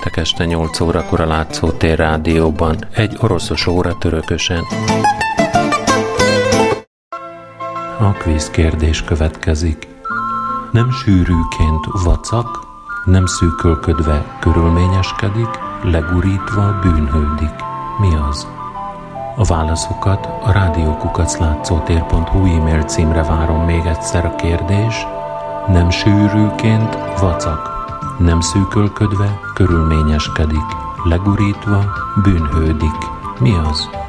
Péntek este 8 órakor a Látszótér rádióban, egy oroszos óra törökösen. A kvíz kérdés következik. Nem sűrűként vacak, nem szűkölködve körülményeskedik, legurítva bűnhődik. Mi az? A válaszokat a rádiókukaclátszótér.hu e-mail címre várom még egyszer a kérdés. Nem sűrűként vacak, nem szűkölködve körülményeskedik, legurítva bűnhődik. Mi az?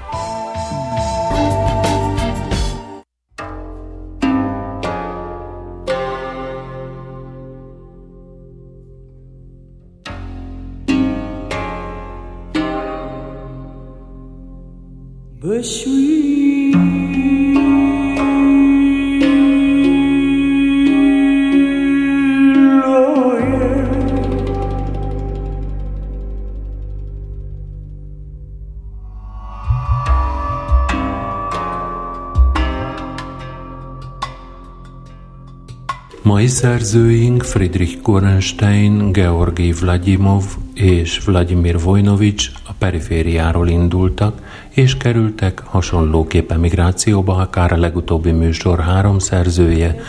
Szerzőink Friedrich Gorenstein, Georgi Vladimov és Vladimir Vojnovics a perifériáról indultak, és kerültek hasonlóképp emigrációba, akár a legutóbbi műsor három szerzője,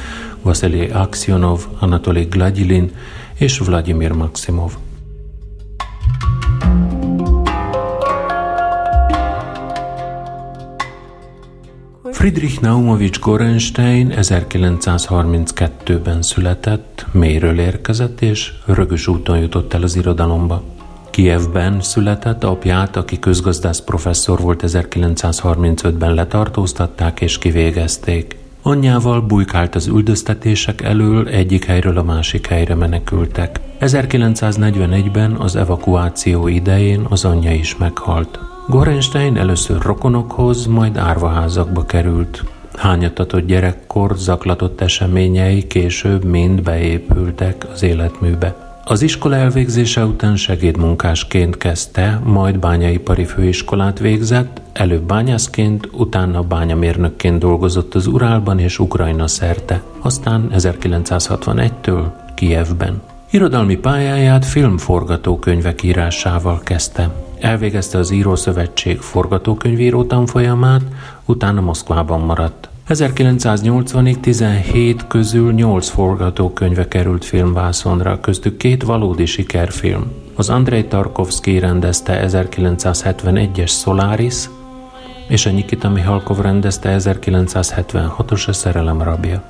Vasily Aksionov, Anatoly Gladilin és Vladimir Maximov. Friedrich Naumovich Gorenstein 1932-ben született, mélyről érkezett és rögös úton jutott el az irodalomba. Kievben született, apját, aki közgazdász professzor volt 1935-ben letartóztatták és kivégezték. Anyjával bujkált az üldöztetések elől, egyik helyről a másik helyre menekültek. 1941-ben az evakuáció idején az anyja is meghalt. Gorenstein először rokonokhoz, majd árvaházakba került. Hányatatott gyerekkor, zaklatott eseményei később mind beépültek az életműbe. Az iskola elvégzése után segédmunkásként kezdte, majd bányaipari főiskolát végzett, előbb bányászként, utána bányamérnökként dolgozott az Urálban és Ukrajna szerte, aztán 1961-től Kijevben. Irodalmi pályáját filmforgatókönyvek írásával kezdte. Elvégezte az Írószövetség forgatókönyvíró tanfolyamát, utána Moszkvában maradt. 1980-ig 17 közül 8 forgatókönyve került filmvászonra, köztük két valódi sikerfilm. Az Andrei Tarkovsky rendezte 1971-es Solaris, és a Nikita Mihalkov rendezte 1976-os A szerelem rabja.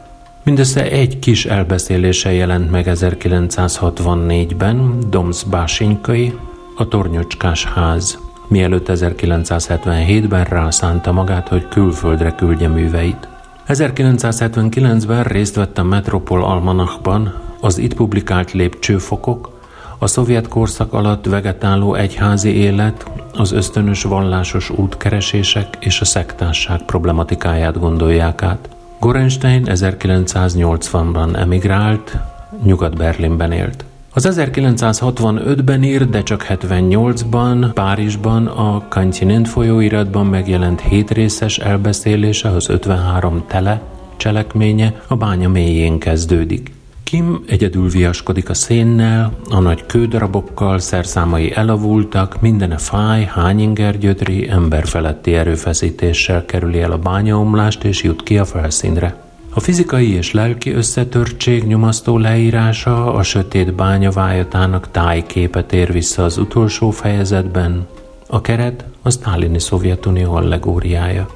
Mindössze egy kis elbeszélése jelent meg 1964-ben, Doms Básinkai, a Tornyocskás ház, mielőtt 1977-ben rászánta magát, hogy külföldre küldje műveit. 1979-ben részt vett a Metropol Almanachban, az itt publikált lépcsőfokok, a szovjet korszak alatt vegetáló egyházi élet, az ösztönös vallásos útkeresések és a szektásság problematikáját gondolják át. Gorenstein 1980-ban emigrált, Nyugat-Berlinben élt. Az 1965-ben írt, de csak 78-ban Párizsban a Continent folyóiratban megjelent hétrészes elbeszélése az 53 tele cselekménye a bánya mélyén kezdődik. Kim egyedül viaskodik a szénnel, a nagy kődarabokkal, szerszámai elavultak, mindene fáj, hányinger gyötri, emberfeletti erőfeszítéssel kerüli el a bányaomlást és jut ki a felszínre. A fizikai és lelki összetörtség nyomasztó leírása a sötét bánya vájatának tájképet ér vissza az utolsó fejezetben. A keret a sztálini Szovjetunió allegóriája.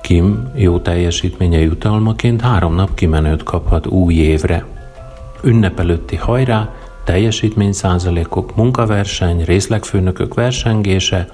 Kim jó teljesítménye jutalmaként három nap kimenőt kaphat új évre. Ünnep előtti hajrá, teljesítmény százalékok, munkaverseny, részlegfőnökök versengése,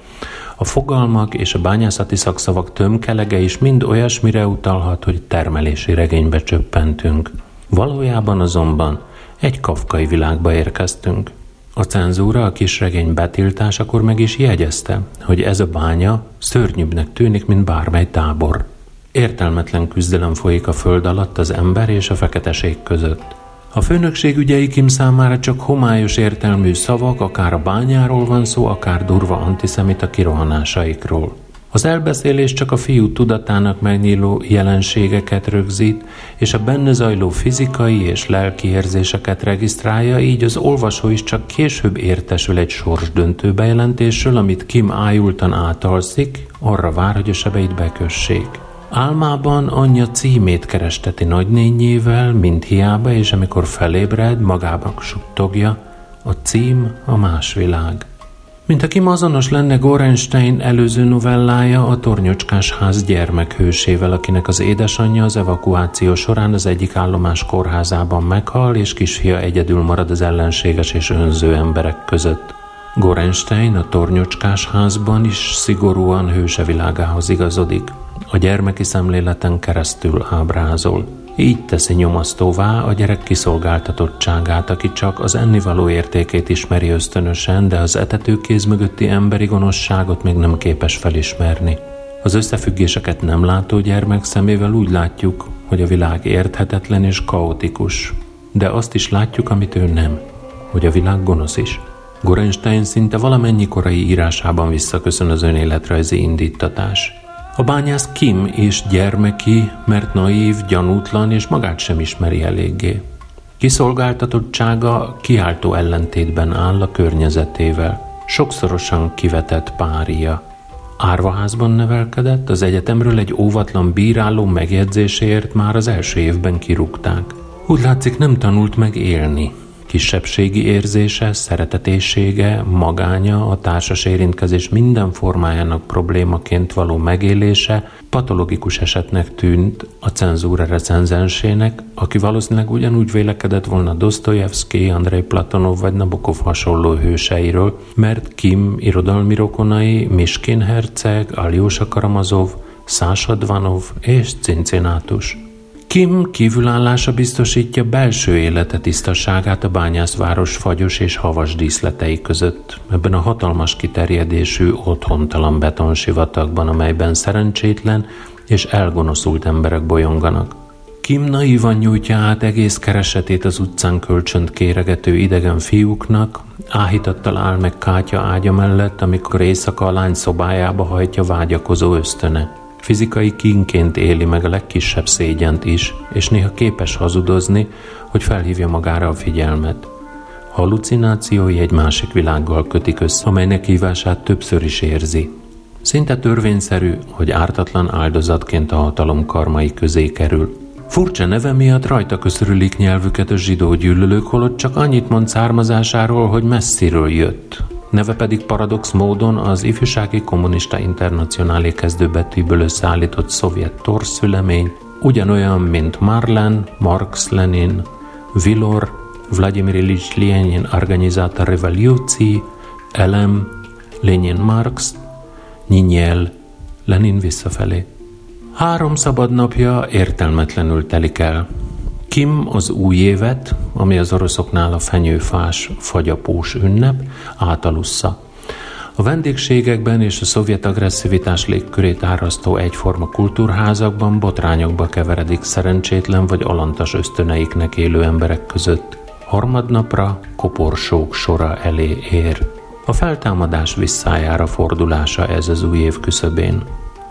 a fogalmak és a bányászati szakszavak tömkelege is mind olyasmire utalhat, hogy termelési regénybe csöppentünk. Valójában azonban egy kafkai világba érkeztünk. A cenzúra a kisregény betiltásakor meg is jegyezte, hogy ez a bánya szörnyűbbnek tűnik, mint bármely tábor. Értelmetlen küzdelem folyik a föld alatt az ember és a feketeség között. A főnökség ügyei Kim számára csak homályos értelmű szavak, akár a bányáról van szó, akár durva antiszemita kirohanásaikról. Az elbeszélés csak a fiú tudatának megnyíló jelenségeket rögzít, és a benne zajló fizikai és lelki érzéseket regisztrálja, így az olvasó is csak később értesül egy sorsdöntő bejelentésről, amit Kim ájultan átalszik, arra vár, hogy a sebeit bekössék. Álmában anyja címét keresteti nagynényével, mint hiába, és amikor felébred, magában suttogja, a cím a más világ. Mint aki azonos lenne Gorenstein előző novellája a Tornyocskás ház gyermekhősével, akinek az édesanyja az evakuáció során az egyik állomás kórházában meghal, és kisfia egyedül marad az ellenséges és önző emberek között. Gorenstein a Tornyocskás házban is szigorúan hőse világához igazodik. A gyermeki szemléleten keresztül ábrázol. Így teszi nyomasztóvá a gyerek kiszolgáltatottságát, aki csak az ennivaló értékét ismeri ösztönösen, de az etetőkéz mögötti emberi gonoszságot még nem képes felismerni. Az összefüggéseket nem látó gyermek szemével úgy látjuk, hogy a világ érthetetlen és kaotikus, de azt is látjuk, amit ő nem, hogy a világ gonosz is. Gorenstein szinte valamennyi korai írásában visszaköszön az önéletrajzi indítatás – a bányász Kim és gyermeki, mert naív, gyanútlan és magát sem ismeri eléggé. Kiszolgáltatottsága kiáltó ellentétben áll a környezetével. Sokszorosan kivetett pária. Árvaházban nevelkedett, az egyetemről egy óvatlan bíráló megjegyzéséért már az első évben kirúgták. Úgy látszik nem tanult meg élni, kisebbségi érzése, szeretetésége, magánya, a társas érintkezés minden formájának problémaként való megélése patológikus esetnek tűnt a cenzúra recenzensének, aki valószínűleg ugyanúgy vélekedett volna Dostoyevsky, Andrei Platonov vagy Nabokov hasonló hőseiről, mert Kim irodalmi rokonai Miskin herceg, Alyosha Karamazov, Szásadvanov és Cincinátus. Kim kívülállása biztosítja belső élete tisztaságát a bányászváros fagyos és havas díszletei között, ebben a hatalmas kiterjedésű, otthontalan betonsivatagban, amelyben szerencsétlen és elgonoszult emberek bolyonganak. Kim naívan nyújtja át egész keresetét az utcán kölcsönt kéregető idegen fiúknak, áhítattal áll meg Kátya ágya mellett, amikor éjszaka a lány szobájába hajtja vágyakozó ösztöne. Fizikai kínként éli meg a legkisebb szégyent is, és néha képes hazudozni, hogy felhívja magára a figyelmet. Hallucinációi egy másik világgal kötik össze, amelynek hívását többször is érzi. Szinte törvényszerű, hogy ártatlan áldozatként a hatalom karmai közé kerül. Furcsa neve miatt rajta köszörülik nyelvüket a zsidó gyűlölők, holott csak annyit mond származásáról, hogy messziről jött, neve pedig paradox módon az ifjúsági kommunista internacionálé kezdőbetűből összeállított szovjet torszülemény, ugyanolyan, mint Marlen, Marx Lenin, Vilor, Vladimir Ilyich Lenin organizáta revolúció, Elem, Lenin Marx, Nyinyel, Lenin visszafelé. Három szabad napja értelmetlenül telik el. Kim az új évet, ami az oroszoknál a fenyőfás, fagyapós ünnep, átalussza. A vendégségekben és a szovjet agresszivitás légkörét árasztó egyforma kultúrházakban botrányokba keveredik szerencsétlen vagy alantas ösztöneiknek élő emberek között. Harmadnapra koporsók sora elé ér. A feltámadás visszájára fordulása ez az új év küszöbén.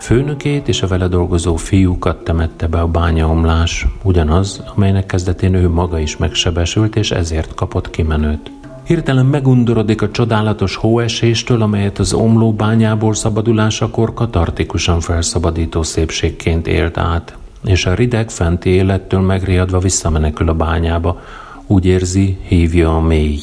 Főnökét és a vele dolgozó fiúkat temette be a bányaomlás, ugyanaz, amelynek kezdetén ő maga is megsebesült, és ezért kapott kimenőt. Hirtelen megundorodik a csodálatos hóeséstől, amelyet az omló bányából szabadulásakor katartikusan felszabadító szépségként élt át, és a rideg fenti élettől megriadva visszamenekül a bányába, úgy érzi, hívja a mély.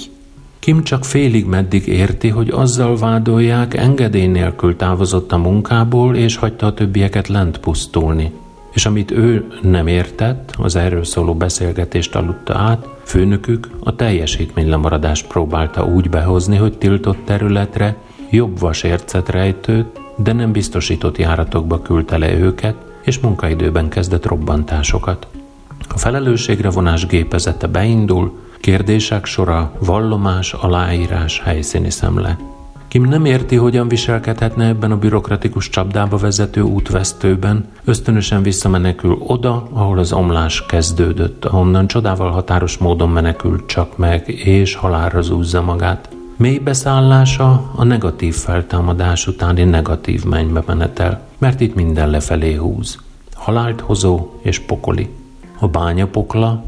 Kim csak félig meddig érti, hogy azzal vádolják, engedély nélkül távozott a munkából, és hagyta a többieket lent pusztulni. És amit ő nem értett, az erről szóló beszélgetést aludta át, főnökük a teljesítménylemaradást próbálta úgy behozni, hogy tiltott területre jobb vasércet rejtőt, de nem biztosított járatokba küldte le őket, és munkaidőben kezdett robbantásokat. A felelősségre vonás gépezete beindul, Kérdések sora, vallomás, aláírás, helyszíni szemle. Kim nem érti, hogyan viselkedhetne ebben a bürokratikus csapdába vezető útvesztőben, ösztönösen visszamenekül oda, ahol az omlás kezdődött, ahonnan csodával határos módon menekült csak meg, és halálra zúzza magát. Mélybeszállása a negatív feltámadás utáni negatív mennybe menetel, mert itt minden lefelé húz. Halált hozó és pokoli. A bányapokla,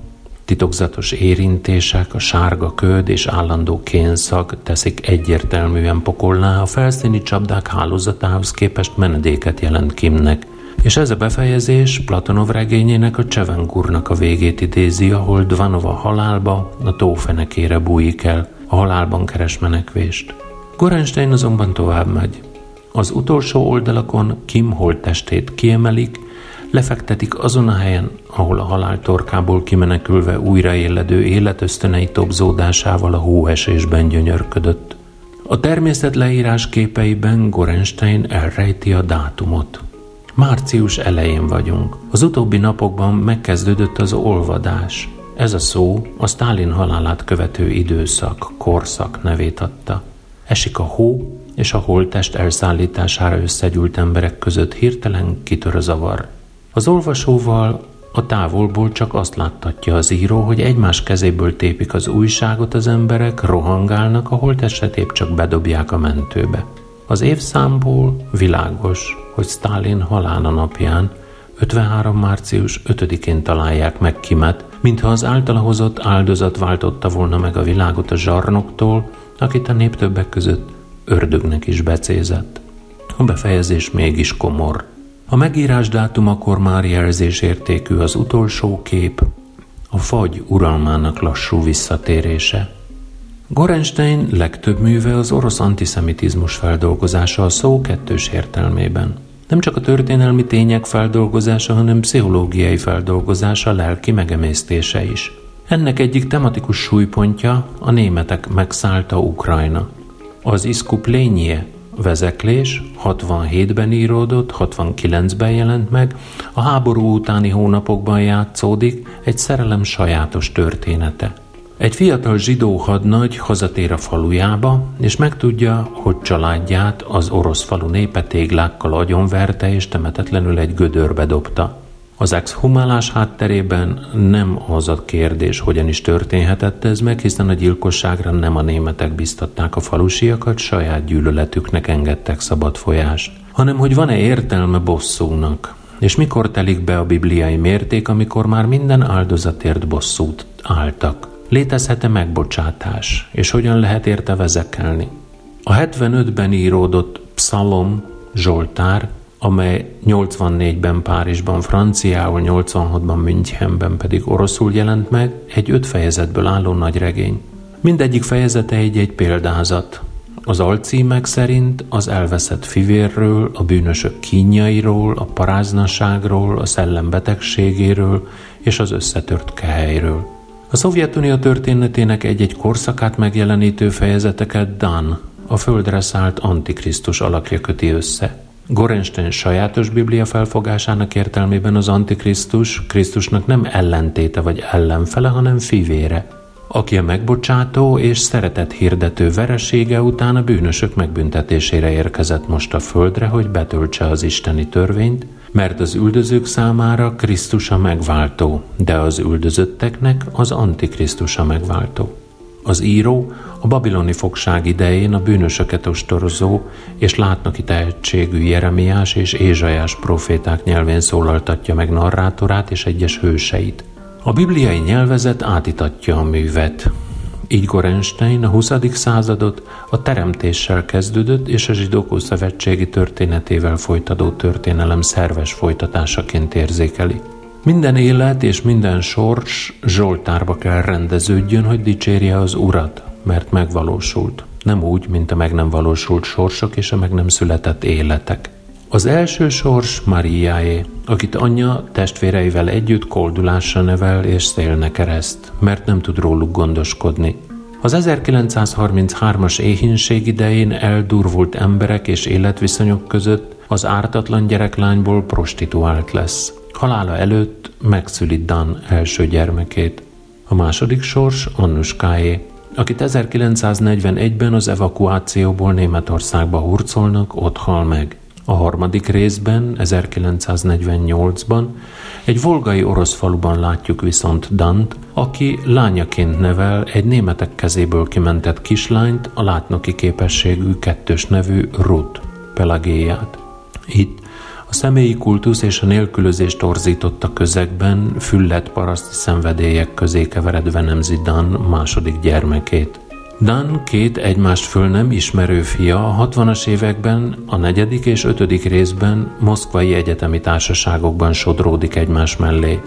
titokzatos érintések, a sárga köd és állandó kénszag teszik egyértelműen pokolná, a felszíni csapdák hálózatához képest menedéket jelent Kimnek, és ez a befejezés Platonov regényének a Csevengurnak a végét idézi, ahol Dvanova halálba, a tófenekére bújik el, a halálban keres menekvést. Gorenstein azonban tovább megy. Az utolsó oldalakon Kim holttestét kiemelik, lefektetik azon a helyen, ahol a halál torkából kimenekülve újraéledő életösztönei tobzódásával a hóesésben gyönyörködött. A természet leírás képeiben Gorenstein elrejti a dátumot. Március elején vagyunk. Az utóbbi napokban megkezdődött az olvadás. Ez a szó a Stálin halálát követő időszak, korszak nevét adta. Esik a hó, és a holttest elszállítására összegyűlt emberek között hirtelen kitör a zavar. Az olvasóval a távolból csak azt láttatja az író, hogy egymás kezéből tépik az újságot az emberek, rohangálnak, a holttestet épp csak bedobják a mentőbe. Az évszámból világos, hogy Stalin halála napján 53. március 5-én találják meg Kimet, mintha az általa hozott áldozat váltotta volna meg a világot a zsarnoktól, akit a nép többek között ördögnek is becézett. A befejezés mégis komor. A megírás dátumakor már jelzésértékű az utolsó kép, a fagy uralmának lassú visszatérése. Gorenstein legtöbb műve az orosz antiszemitizmus feldolgozása a szó kettős értelmében. Nem csak a történelmi tények feldolgozása, hanem pszichológiai feldolgozása, lelki megemésztése is. Ennek egyik tematikus súlypontja a németek megszállta Ukrajna. Az Iskuplénie vezeklés 67-ben íródott, 69-ben jelent meg, a háború utáni hónapokban játszódik egy szerelem sajátos története – egy fiatal zsidó hadnagy hazatér a falujába, és megtudja, hogy családját az orosz falu népe téglákkal agyonverte és temetetlenül egy gödörbe dobta. Az exhumálás hátterében nem az a kérdés, hogyan is történhetett ez meg, hiszen a gyilkosságra nem a németek biztatták a falusiakat, saját gyűlöletüknek engedtek szabad folyást, hanem hogy van-e értelme bosszúnak, és mikor telik be a bibliai mérték, amikor már minden áldozatért bosszút álltak. Létezhet-e megbocsátás, és hogyan lehet érte vezekelni? A 75-ben íródott Psalom Zsoltár, amely 84-ben Párizsban franciául, 86-ban Münchenben pedig oroszul jelent meg, egy öt fejezetből álló nagy regény. Mindegyik fejezete egy-egy példázat. Az alcímek szerint az elveszett fivérről, a bűnösök kínjairól, a paráznaságról, a szellem betegségéről és az összetört kehelyről. A Szovjetunió történetének egy-egy korszakát megjelenítő fejezeteket Dan, a földre szállt antikrisztus alakja köti össze. Gorenstein sajátos biblia felfogásának értelmében az antikrisztus Krisztusnak nem ellentéte vagy ellenfele, hanem fivére, aki a megbocsátó és szeretet hirdető veresége után a bűnösök megbüntetésére érkezett most a földre, hogy betöltse az isteni törvényt, mert az üldözők számára Krisztus a megváltó, de az üldözötteknek az Antikrisztus a megváltó. Az író a babiloni fogság idején a bűnösöket ostorozó és látnoki tehetségű Jeremiás és Ézsajás proféták nyelvén szólaltatja meg narrátorát és egyes hőseit. A bibliai nyelvezet átitatja a művet, így Gorenstein a 20. századot a teremtéssel kezdődött és a zsidók szövetségi történetével folytató történelem szerves folytatásaként érzékeli. Minden élet és minden sors Zsoltárba kell rendeződjön, hogy dicsérje az Urat, mert megvalósult. Nem úgy, mint a meg nem valósult sorsok és a meg nem született életek. Az első sors Mariáé, akit anyja testvéreivel együtt koldulásra nevel és szélne kereszt, mert nem tud róluk gondoskodni. Az 1933-as éhínség idején eldurvult emberek és életviszonyok között az ártatlan gyereklányból prostituált lesz. Halála előtt megszüli Dan első gyermekét. A második sors Annuskáé, akit 1941-ben az evakuációból Németországba hurcolnak, ott hal meg. A harmadik részben, 1948-ban egy volgai orosz faluban látjuk viszont Dant, aki lányaként nevel egy németek kezéből kimentett kislányt, a látnoki képességű kettős nevű Ruth Pelagéját. Itt a személyi kultusz és a nélkülözés torzította közegben füllet paraszti szenvedélyek közé keveredve nemzi Dan második gyermekét. Dan két egymást föl nem ismerő fia a 60-as években, a negyedik és ötödik részben moszkvai egyetemi társaságokban sodródik egymás mellé.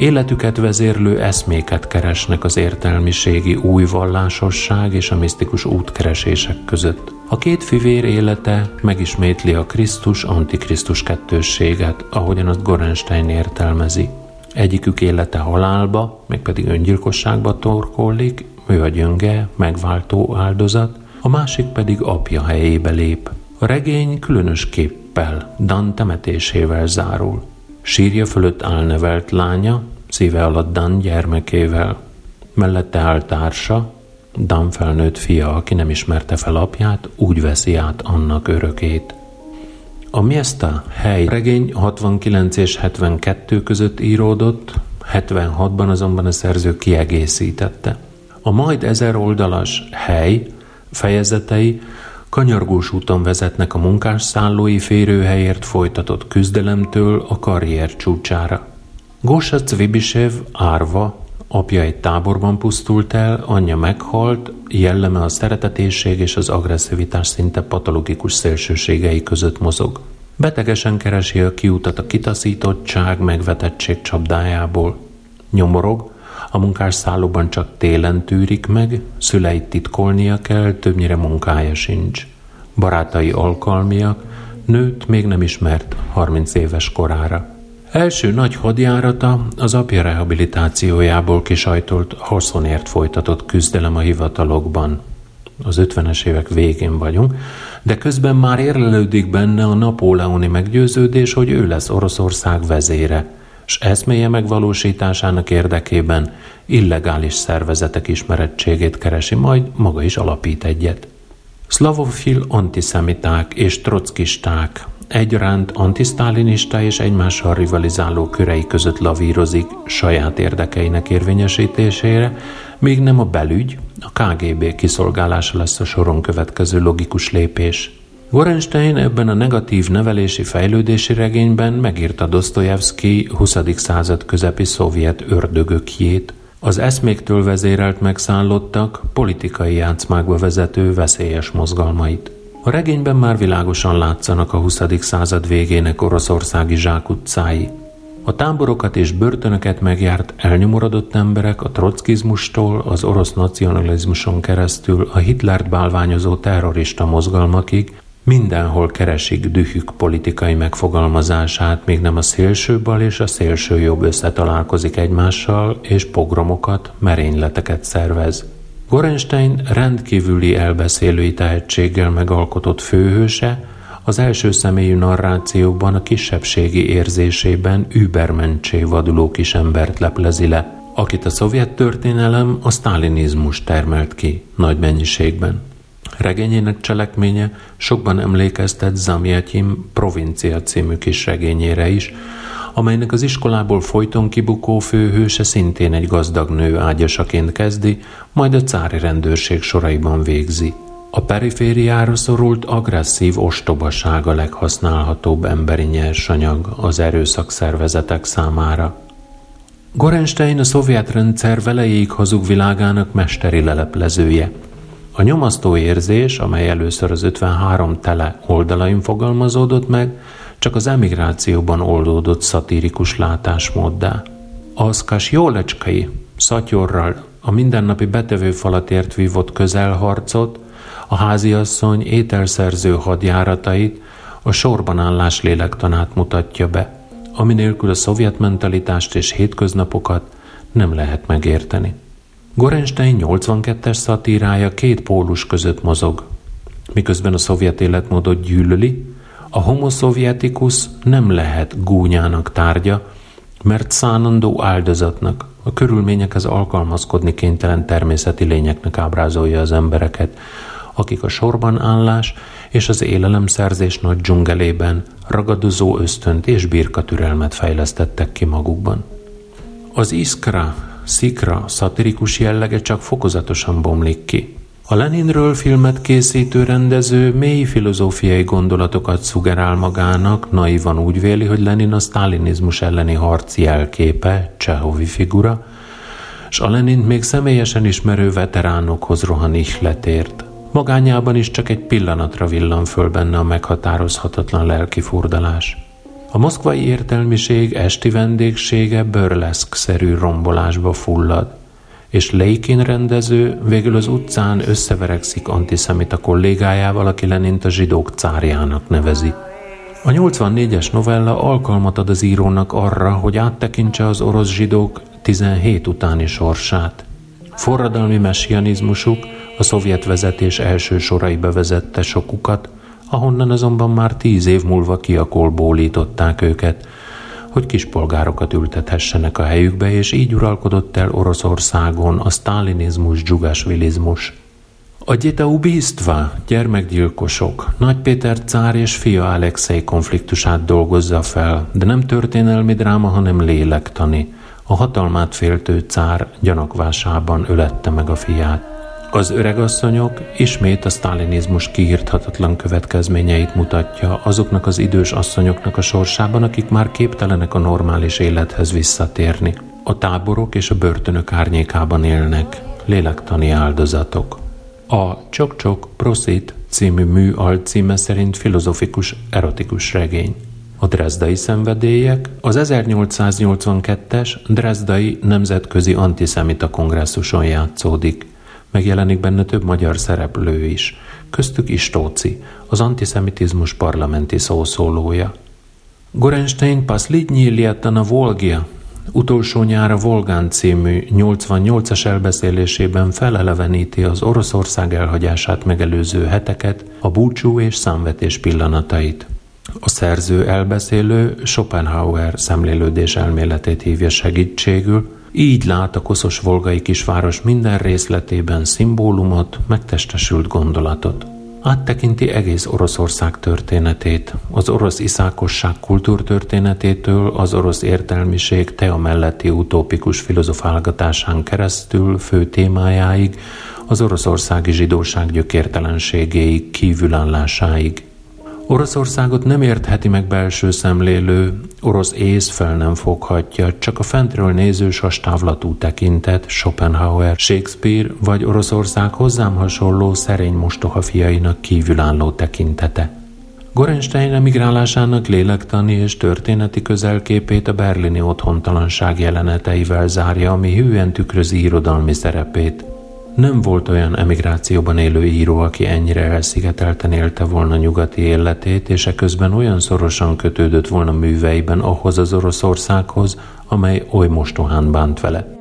Életüket vezérlő eszméket keresnek az értelmiségi új vallásosság és a misztikus útkeresések között. A két fivér élete megismétli a Krisztus-Antikrisztus kettősséget, ahogyan azt Gorenstein értelmezi. Egyikük élete halálba, mégpedig öngyilkosságba torkollik, ő a gyönge, megváltó áldozat, a másik pedig apja helyébe lép. A regény különös képpel, Dan temetésével zárul. Sírja fölött áll nevelt lánya, szíve alatt Dan gyermekével. Mellette áll társa, Dan felnőtt fia, aki nem ismerte fel apját, úgy veszi át annak örökét. A Miesta hely regény 69 és 72 között íródott, 76-ban azonban a szerző kiegészítette. A majd ezer oldalas hely fejezetei kanyargós úton vezetnek a munkásszállói férőhelyért folytatott küzdelemtől a karrier csúcsára. Gosha Cvibisev árva, apja egy táborban pusztult el, anyja meghalt, jelleme a szeretetésség és az agresszivitás szinte patológikus szélsőségei között mozog. Betegesen keresi a kiutat a kitaszítottság, megvetettség csapdájából. Nyomorog, a munkásszállóban csak télen tűrik meg, szüleit titkolnia kell, többnyire munkája sincs. Barátai alkalmiak, nőt még nem ismert 30 éves korára. Első nagy hadjárata az apja rehabilitációjából kisajtolt haszonért folytatott küzdelem a hivatalokban. Az 50-es évek végén vagyunk, de közben már érlelődik benne a napóleoni meggyőződés, hogy ő lesz Oroszország vezére – s eszméje megvalósításának érdekében illegális szervezetek ismerettségét keresi, majd maga is alapít egyet. Szlavofil antiszemiták és trockisták egyaránt antisztálinista és egymással rivalizáló körei között lavírozik saját érdekeinek érvényesítésére, még nem a belügy, a KGB kiszolgálása lesz a soron következő logikus lépés – Gorenstein ebben a negatív nevelési fejlődési regényben megírta Dostoyevsky 20. század közepi szovjet ördögökjét, az eszméktől vezérelt megszállottak politikai játszmákba vezető veszélyes mozgalmait. A regényben már világosan látszanak a 20. század végének oroszországi zsákutcái. A táborokat és börtönöket megjárt elnyomorodott emberek a trockizmustól az orosz nacionalizmuson keresztül a Hitlert bálványozó terrorista mozgalmakig Mindenhol keresik dühük politikai megfogalmazását, még nem a szélső bal és a szélső jobb összetalálkozik egymással, és pogromokat, merényleteket szervez. Gorenstein rendkívüli elbeszélői tehetséggel megalkotott főhőse, az első személyű narrációban a kisebbségi érzésében übermencsé vaduló kisembert leplezi le, akit a szovjet történelem a sztálinizmus termelt ki nagy mennyiségben. Regényének cselekménye sokban emlékeztet Zamjatyim Provincia című kis regényére is, amelynek az iskolából folyton kibukó főhőse szintén egy gazdag nő ágyasaként kezdi, majd a cári rendőrség soraiban végzi. A perifériára szorult agresszív ostobaság a leghasználhatóbb emberi nyersanyag az erőszak szervezetek számára. Gorenstein a szovjet rendszer velejéig hazug világának mesteri leleplezője – a nyomasztó érzés, amely először az 53 tele oldalain fogalmazódott meg, csak az emigrációban oldódott szatirikus látásmóddá. Az Kasjólecskai szatyorral a mindennapi betevő falatért vívott közelharcot, a háziasszony ételszerző hadjáratait, a sorban állás lélektanát mutatja be, ami nélkül a szovjet mentalitást és hétköznapokat nem lehet megérteni. Gorenstein 82-es szatírája két pólus között mozog. Miközben a szovjet életmódot gyűlöli, a homo sovietikus nem lehet gúnyának tárgya, mert szánandó áldozatnak, a körülményekhez alkalmazkodni kénytelen természeti lényeknek ábrázolja az embereket, akik a sorban állás és az élelemszerzés nagy dzsungelében ragadozó ösztönt és birkatürelmet fejlesztettek ki magukban. Az iskra, szikra szatirikus jellege csak fokozatosan bomlik ki. A Leninről filmet készítő rendező mély filozófiai gondolatokat szugerál magának, naivan úgy véli, hogy Lenin a sztálinizmus elleni harci jelképe, Csehovi figura, s a Lenint még személyesen ismerő veteránokhoz rohan ihletért. Magányában is csak egy pillanatra villan föl benne a meghatározhatatlan lelki furdalás. A moszkvai értelmiség esti vendégsége bőrleszk-szerű rombolásba fullad, és Leikin rendező végül az utcán összeverekszik antiszemita kollégájával, aki Lenint a zsidók cárjának nevezi. A 84-es novella alkalmat ad az írónak arra, hogy áttekintse az orosz zsidók 17 utáni sorsát. Forradalmi messianizmusuk a szovjet vezetés első sorai bevezette sokukat, ahonnan azonban már tíz év múlva kiakolbólították őket, hogy kispolgárokat ültethessenek a helyükbe, és így uralkodott el Oroszországon a sztálinizmus, dzsugasvilizmus. A Gyeta Ubisztva, gyermekgyilkosok, Nagy Péter cár és fia Alexei konfliktusát dolgozza fel, de nem történelmi dráma, hanem lélektani. A hatalmát féltő cár gyanakvásában ölette meg a fiát. Az öregasszonyok ismét a sztálinizmus kiírthatatlan következményeit mutatja azoknak az idős asszonyoknak a sorsában, akik már képtelenek a normális élethez visszatérni. A táborok és a börtönök árnyékában élnek, lélektani áldozatok. A Csok-Csok Prosit című mű alcíme szerint filozofikus, erotikus regény. A Dresdai szenvedélyek az 1882-es Dresdai Nemzetközi Antiszemita Kongresszuson játszódik. Megjelenik benne több magyar szereplő is, köztük Istóci, az antiszemitizmus parlamenti szószólója. Gorenstein Paslidnyi a Volgia utolsó nyára Volgán című 88-as elbeszélésében feleleveníti az Oroszország elhagyását megelőző heteket, a búcsú és számvetés pillanatait. A szerző elbeszélő Schopenhauer szemlélődés elméletét hívja segítségül, így lát a koszos volgai kisváros minden részletében szimbólumot, megtestesült gondolatot. Áttekinti egész Oroszország történetét, az orosz iszákosság kultúrtörténetétől az orosz értelmiség tea melletti utópikus filozofálgatásán keresztül fő témájáig, az oroszországi zsidóság gyökértelenségéig, kívülállásáig. Oroszországot nem értheti meg belső szemlélő, orosz ész fel nem foghatja, csak a fentről néző sastávlatú tekintet, Schopenhauer, Shakespeare vagy Oroszország hozzám hasonló szerény mostoha fiainak kívülálló tekintete. Gorenstein emigrálásának lélektani és történeti közelképét a berlini otthontalanság jeleneteivel zárja, ami hűen tükrözi irodalmi szerepét. Nem volt olyan emigrációban élő író, aki ennyire elszigetelten élte volna nyugati életét, és eközben olyan szorosan kötődött volna műveiben ahhoz az Oroszországhoz, amely oly mostohán bánt vele.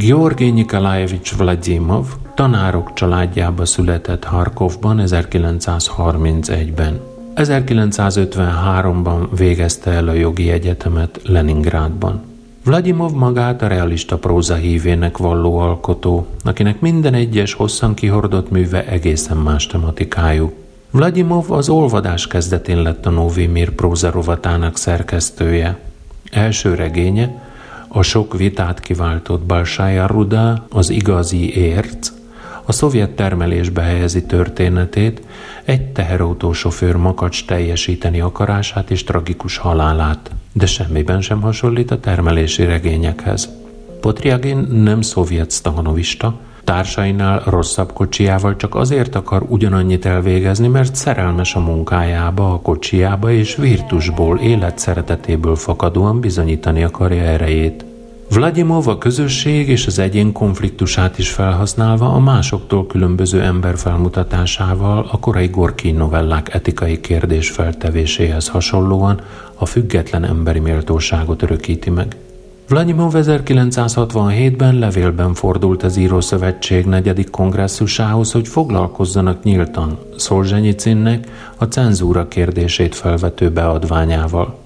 Georgi Nikolajevics Vladimov tanárok családjába született Harkovban 1931-ben. 1953-ban végezte el a jogi egyetemet Leningrádban. Vladimov magát a realista próza hívének valló alkotó, akinek minden egyes hosszan kihordott műve egészen más tematikájú. Vladimov az olvadás kezdetén lett a Novimir próza rovatának szerkesztője. Első regénye, a sok vitát kiváltott Balsája Ruda, az igazi érc, a szovjet termelésbe helyezi történetét, egy teherautósofőr makacs teljesíteni akarását és tragikus halálát, de semmiben sem hasonlít a termelési regényekhez. Potriagin nem szovjet stahanovista, társainál rosszabb kocsiával csak azért akar ugyanannyit elvégezni, mert szerelmes a munkájába, a kocsiába és virtusból, élet szeretetéből fakadóan bizonyítani akarja erejét. Vladimov a közösség és az egyén konfliktusát is felhasználva a másoktól különböző ember felmutatásával a korai Gorki novellák etikai kérdés feltevéséhez hasonlóan a független emberi méltóságot örökíti meg. Vladimir 1967-ben levélben fordult az Írószövetség negyedik kongresszusához, hogy foglalkozzanak nyíltan Szolzsenyicinnek a cenzúra kérdését felvető beadványával.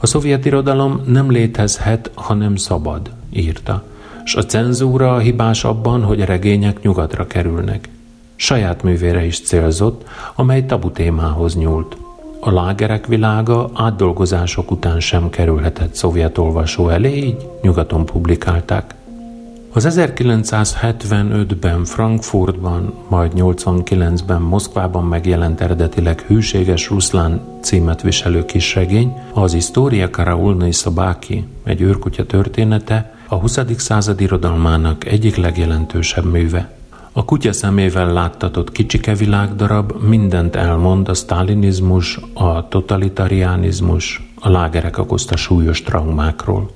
A szovjet irodalom nem létezhet, hanem szabad, írta, és a cenzúra a hibás abban, hogy a regények nyugatra kerülnek. Saját művére is célzott, amely tabu témához nyúlt. A lágerek világa átdolgozások után sem kerülhetett szovjet olvasó elé, így nyugaton publikálták. Az 1975-ben Frankfurtban, majd 89-ben Moszkvában megjelent eredetileg Hűséges Ruszlán címet viselő kisregény, az Historia Karaulnai Szabáki, egy őrkutya története, a 20. század irodalmának egyik legjelentősebb műve. A kutya szemével láttatott kicsike világdarab mindent elmond a sztálinizmus, a totalitariánizmus, a lágerek okozta súlyos traumákról.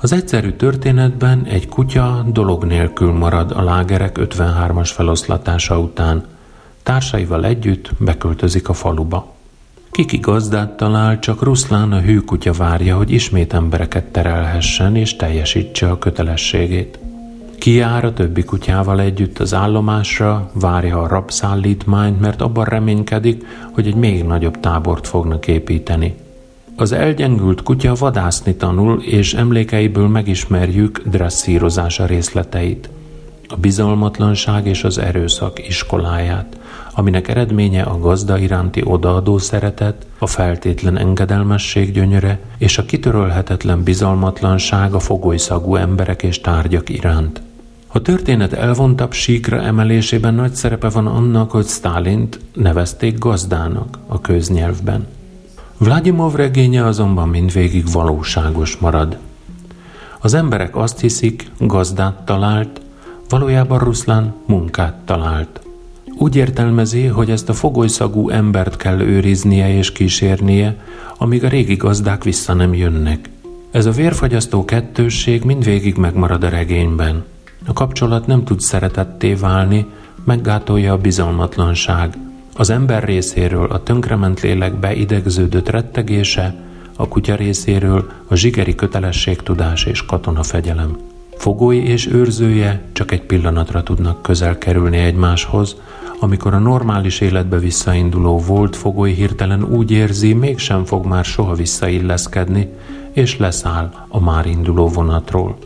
Az egyszerű történetben egy kutya dolog nélkül marad a lágerek 53-as feloszlatása után. Társaival együtt beköltözik a faluba. Kiki gazdát talál, csak Ruszlán a hűkutya várja, hogy ismét embereket terelhessen és teljesítse a kötelességét. Kiár a többi kutyával együtt az állomásra, várja a rabszállítmányt, mert abban reménykedik, hogy egy még nagyobb tábort fognak építeni. Az elgyengült kutya vadászni tanul, és emlékeiből megismerjük dresszírozása részleteit. A bizalmatlanság és az erőszak iskoláját, aminek eredménye a gazda iránti odaadó szeretet, a feltétlen engedelmesség gyönyöre és a kitörölhetetlen bizalmatlanság a fogolysagú emberek és tárgyak iránt. A történet elvontabb síkra emelésében nagy szerepe van annak, hogy Stálint nevezték gazdának a köznyelvben. Vladimov regénye azonban mindvégig valóságos marad. Az emberek azt hiszik, gazdát talált, valójában Ruszlán munkát talált. Úgy értelmezi, hogy ezt a fogolysagú embert kell őriznie és kísérnie, amíg a régi gazdák vissza nem jönnek. Ez a vérfagyasztó kettősség mindvégig megmarad a regényben. A kapcsolat nem tud szeretetté válni, meggátolja a bizalmatlanság. Az ember részéről a tönkrement lélek beidegződött rettegése, a kutya részéről a zsigeri kötelességtudás és katonafegyelem. Fogoly és őrzője csak egy pillanatra tudnak közel kerülni egymáshoz, amikor a normális életbe visszainduló volt fogoly hirtelen úgy érzi, mégsem fog már soha visszailleszkedni, és leszáll a már induló vonatról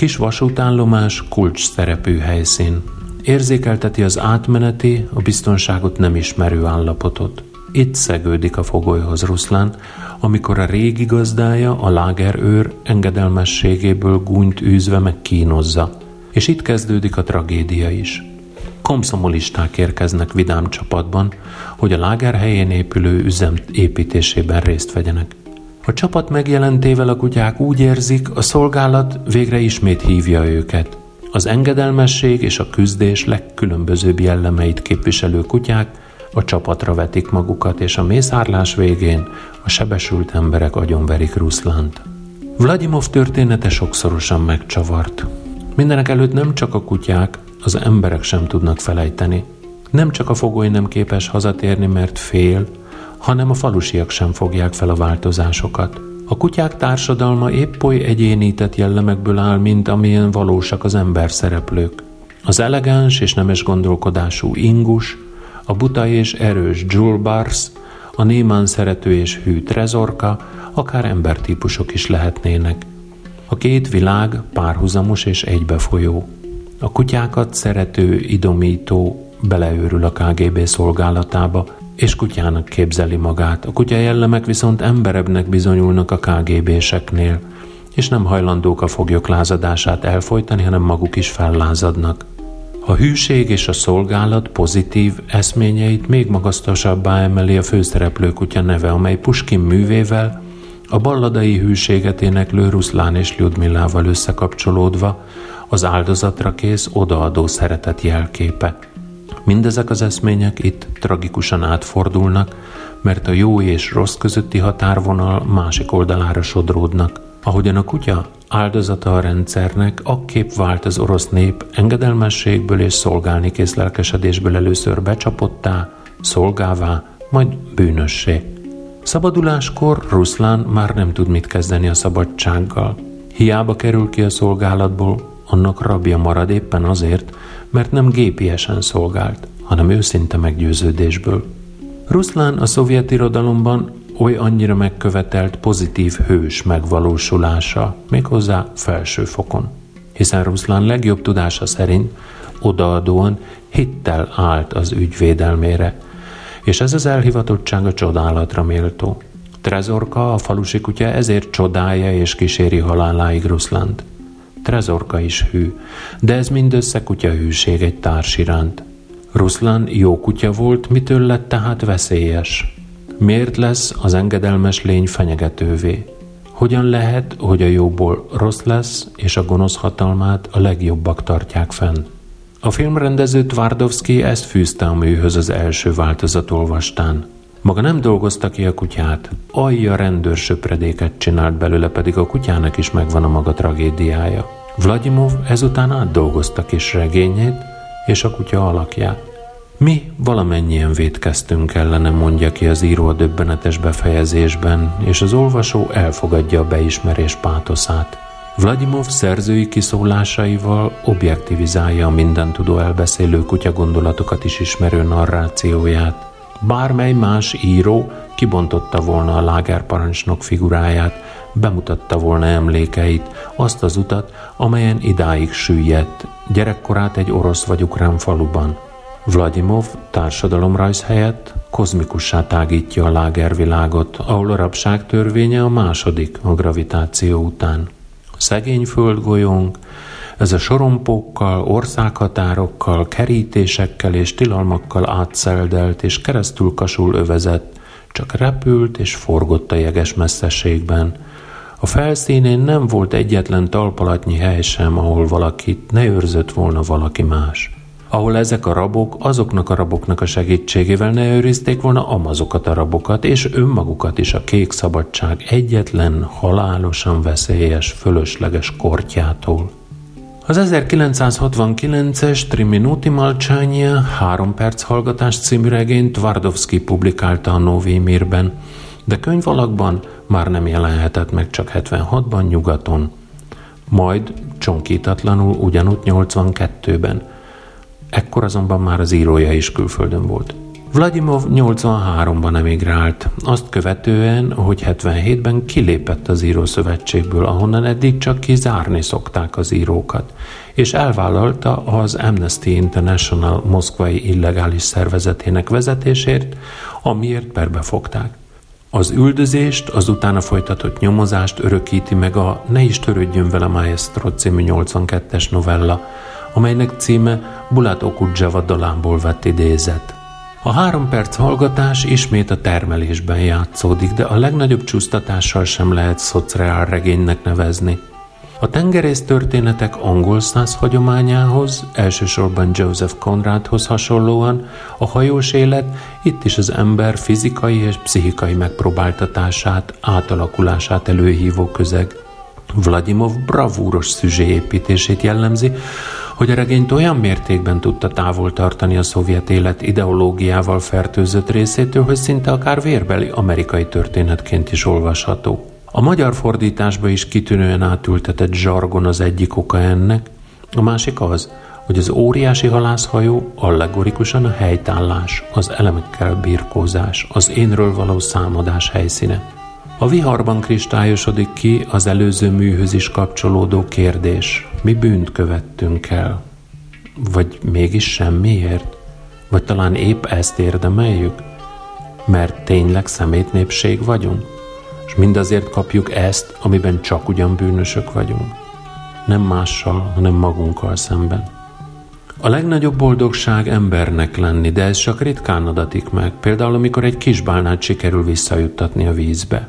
kis vasútállomás kulcs szerepű helyszín. Érzékelteti az átmeneti, a biztonságot nem ismerő állapotot. Itt szegődik a fogolyhoz Ruszlán, amikor a régi gazdája, a lágerőr engedelmességéből gúnyt űzve meg kínozza. És itt kezdődik a tragédia is. Komszomolisták érkeznek vidám csapatban, hogy a láger helyén épülő üzem építésében részt vegyenek. A csapat megjelentével a kutyák úgy érzik, a szolgálat végre ismét hívja őket. Az engedelmesség és a küzdés legkülönbözőbb jellemeit képviselő kutyák a csapatra vetik magukat, és a mészárlás végén a sebesült emberek agyonverik Ruszlánt. Vladimov története sokszorosan megcsavart. Mindenek előtt nem csak a kutyák, az emberek sem tudnak felejteni. Nem csak a fogoly nem képes hazatérni, mert fél, hanem a falusiak sem fogják fel a változásokat. A kutyák társadalma épp oly egyénített jellemekből áll, mint amilyen valósak az ember szereplők. Az elegáns és nemes gondolkodású Ingus, a buta és erős Jules Bars, a némán szerető és hű Trezorka, akár embertípusok is lehetnének. A két világ párhuzamos és egybefolyó. A kutyákat szerető, idomító beleőrül a KGB szolgálatába, és kutyának képzeli magát. A kutya jellemek viszont emberebbnek bizonyulnak a KGB-seknél, és nem hajlandók a foglyok lázadását elfolytani, hanem maguk is fellázadnak. A hűség és a szolgálat pozitív eszményeit még magasztosabbá emeli a főszereplő kutya neve, amely Puskin művével, a balladai hűséget éneklő Ruszlán és Lyudmillával összekapcsolódva az áldozatra kész, odaadó szeretet jelképe. Mindezek az eszmények itt tragikusan átfordulnak, mert a jó és rossz közötti határvonal másik oldalára sodródnak. Ahogyan a kutya áldozata a rendszernek, akképp vált az orosz nép engedelmességből és szolgálni kész lelkesedésből először becsapottá, szolgává, majd bűnössé. Szabaduláskor Ruszlán már nem tud mit kezdeni a szabadsággal. Hiába kerül ki a szolgálatból, annak rabja marad éppen azért, mert nem gépiesen szolgált, hanem őszinte meggyőződésből. Ruszlán a szovjet irodalomban oly annyira megkövetelt pozitív hős megvalósulása, méghozzá felső fokon. Hiszen Ruszlán legjobb tudása szerint odaadóan hittel állt az ügyvédelmére, és ez az elhivatottság a csodálatra méltó. Trezorka, a falusi kutya ezért csodálja és kíséri haláláig Ruszlánt. Trezorka is hű, de ez mindössze hűség egy társ iránt. Ruszlán jó kutya volt, mitől lett tehát veszélyes? Miért lesz az engedelmes lény fenyegetővé? Hogyan lehet, hogy a jóból rossz lesz, és a gonosz hatalmát a legjobbak tartják fenn? A filmrendező Twardowski ezt fűzte a műhöz az első változat olvastán. Maga nem dolgozta ki a kutyát, alja rendőrsöpredéket csinált belőle, pedig a kutyának is megvan a maga tragédiája. Vladimov ezután átdolgozta kis regényét és a kutya alakját. Mi valamennyien védkeztünk ellene, mondja ki az író a döbbenetes befejezésben, és az olvasó elfogadja a beismerés pátoszát. Vladimov szerzői kiszólásaival objektivizálja a mindentudó elbeszélő kutya gondolatokat is ismerő narrációját. Bármely más író kibontotta volna a lágerparancsnok figuráját, bemutatta volna emlékeit, azt az utat, amelyen idáig süllyedt, gyerekkorát egy orosz vagy ukrán faluban. Vladimov társadalomrajz helyett kozmikussá tágítja a lágervilágot, ahol a rabság törvénye a második a gravitáció után. Szegény földgolyónk, ez a sorompókkal, országhatárokkal, kerítésekkel és tilalmakkal átszeldelt és keresztül kasul övezett, csak repült és forgott a jeges messzeségben. A felszínén nem volt egyetlen talpalatnyi hely sem, ahol valakit ne őrzött volna valaki más ahol ezek a rabok azoknak a raboknak a segítségével ne őrizték volna amazokat a rabokat, és önmagukat is a kék szabadság egyetlen halálosan veszélyes, fölösleges kortjától. Az 1969-es Triminuti Malcsányia három perc hallgatás című regényt Tvardovski publikálta a Novi Mirben, de könyvalakban már nem jelenhetett meg csak 76-ban nyugaton, majd csonkítatlanul ugyanúgy 82-ben. Ekkor azonban már az írója is külföldön volt. Vladimov 83-ban emigrált, azt követően, hogy 77-ben kilépett az írószövetségből, ahonnan eddig csak kizárni szokták az írókat, és elvállalta az Amnesty International moszkvai illegális szervezetének vezetésért, amiért perbefogták. Az üldözést, az utána folytatott nyomozást örökíti meg a Ne is törődjön vele Maestro című 82-es novella, amelynek címe Bulat Okudzseva dalámból vett idézet. A három perc hallgatás ismét a termelésben játszódik, de a legnagyobb csúsztatással sem lehet szociál regénynek nevezni. A tengerész történetek angol száz hagyományához, elsősorban Joseph Conradhoz hasonlóan, a hajós élet itt is az ember fizikai és pszichikai megpróbáltatását, átalakulását előhívó közeg. Vladimov bravúros szüzséépítését jellemzi, hogy a regényt olyan mértékben tudta távol tartani a szovjet élet ideológiával fertőzött részétől, hogy szinte akár vérbeli amerikai történetként is olvasható. A magyar fordításba is kitűnően átültetett zsargon az egyik oka ennek, a másik az, hogy az óriási halászhajó allegorikusan a helytállás, az elemekkel birkózás, az énről való számadás helyszíne. A viharban kristályosodik ki az előző műhöz is kapcsolódó kérdés. Mi bűnt követtünk el? Vagy mégis semmiért? Vagy talán épp ezt érdemeljük? Mert tényleg szemétnépség vagyunk? És mindazért kapjuk ezt, amiben csak ugyan bűnösök vagyunk? Nem mással, hanem magunkkal szemben. A legnagyobb boldogság embernek lenni, de ez csak ritkán adatik meg. Például, amikor egy kisbálnát sikerül visszajuttatni a vízbe.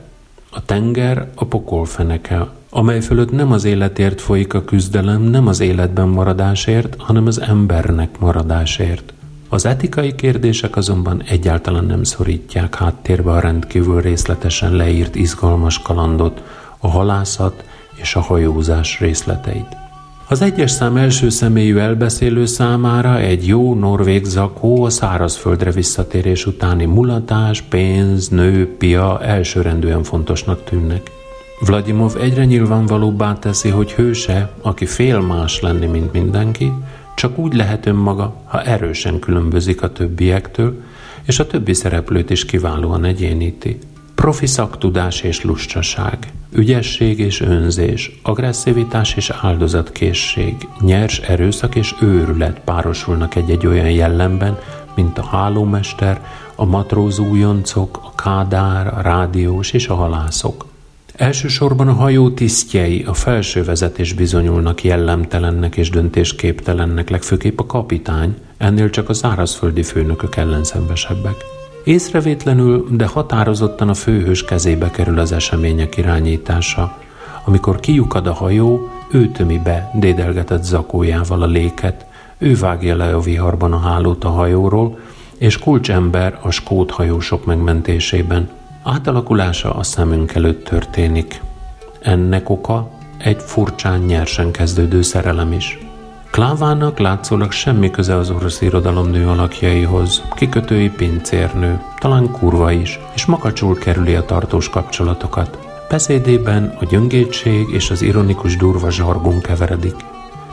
A tenger a pokolfeneke, amely fölött nem az életért folyik a küzdelem, nem az életben maradásért, hanem az embernek maradásért. Az etikai kérdések azonban egyáltalán nem szorítják háttérbe a rendkívül részletesen leírt izgalmas kalandot, a halászat és a hajózás részleteit. Az egyes szám első személyű elbeszélő számára egy jó norvég zakó a szárazföldre visszatérés utáni mulatás, pénz, nő, pia elsőrendűen fontosnak tűnnek. Vladimov egyre nyilvánvalóbbá teszi, hogy hőse, aki fél más lenni, mint mindenki, csak úgy lehet önmaga, ha erősen különbözik a többiektől, és a többi szereplőt is kiválóan egyéníti. Profi szaktudás és lustaság, ügyesség és önzés, agresszivitás és áldozatkészség, nyers erőszak és őrület párosulnak egy-egy olyan jellemben, mint a hálómester, a matróz újoncok, a kádár, a rádiós és a halászok. Elsősorban a hajó tisztjei, a felső vezetés bizonyulnak jellemtelennek és döntésképtelennek, legfőképp a kapitány, ennél csak a szárazföldi főnökök ellenszenvesebbek. Észrevétlenül, de határozottan a főhős kezébe kerül az események irányítása. Amikor kiukad a hajó, ő tömi be dédelgetett zakójával a léket, ő vágja le a viharban a hálót a hajóról, és kulcsember a skót hajósok megmentésében. Átalakulása a szemünk előtt történik. Ennek oka egy furcsán nyersen kezdődő szerelem is. Klávának látszólag semmi köze az orosz irodalom nő alakjaihoz, kikötői pincérnő, talán kurva is, és makacsul kerüli a tartós kapcsolatokat. Beszédében a gyöngétség és az ironikus durva zsargon keveredik.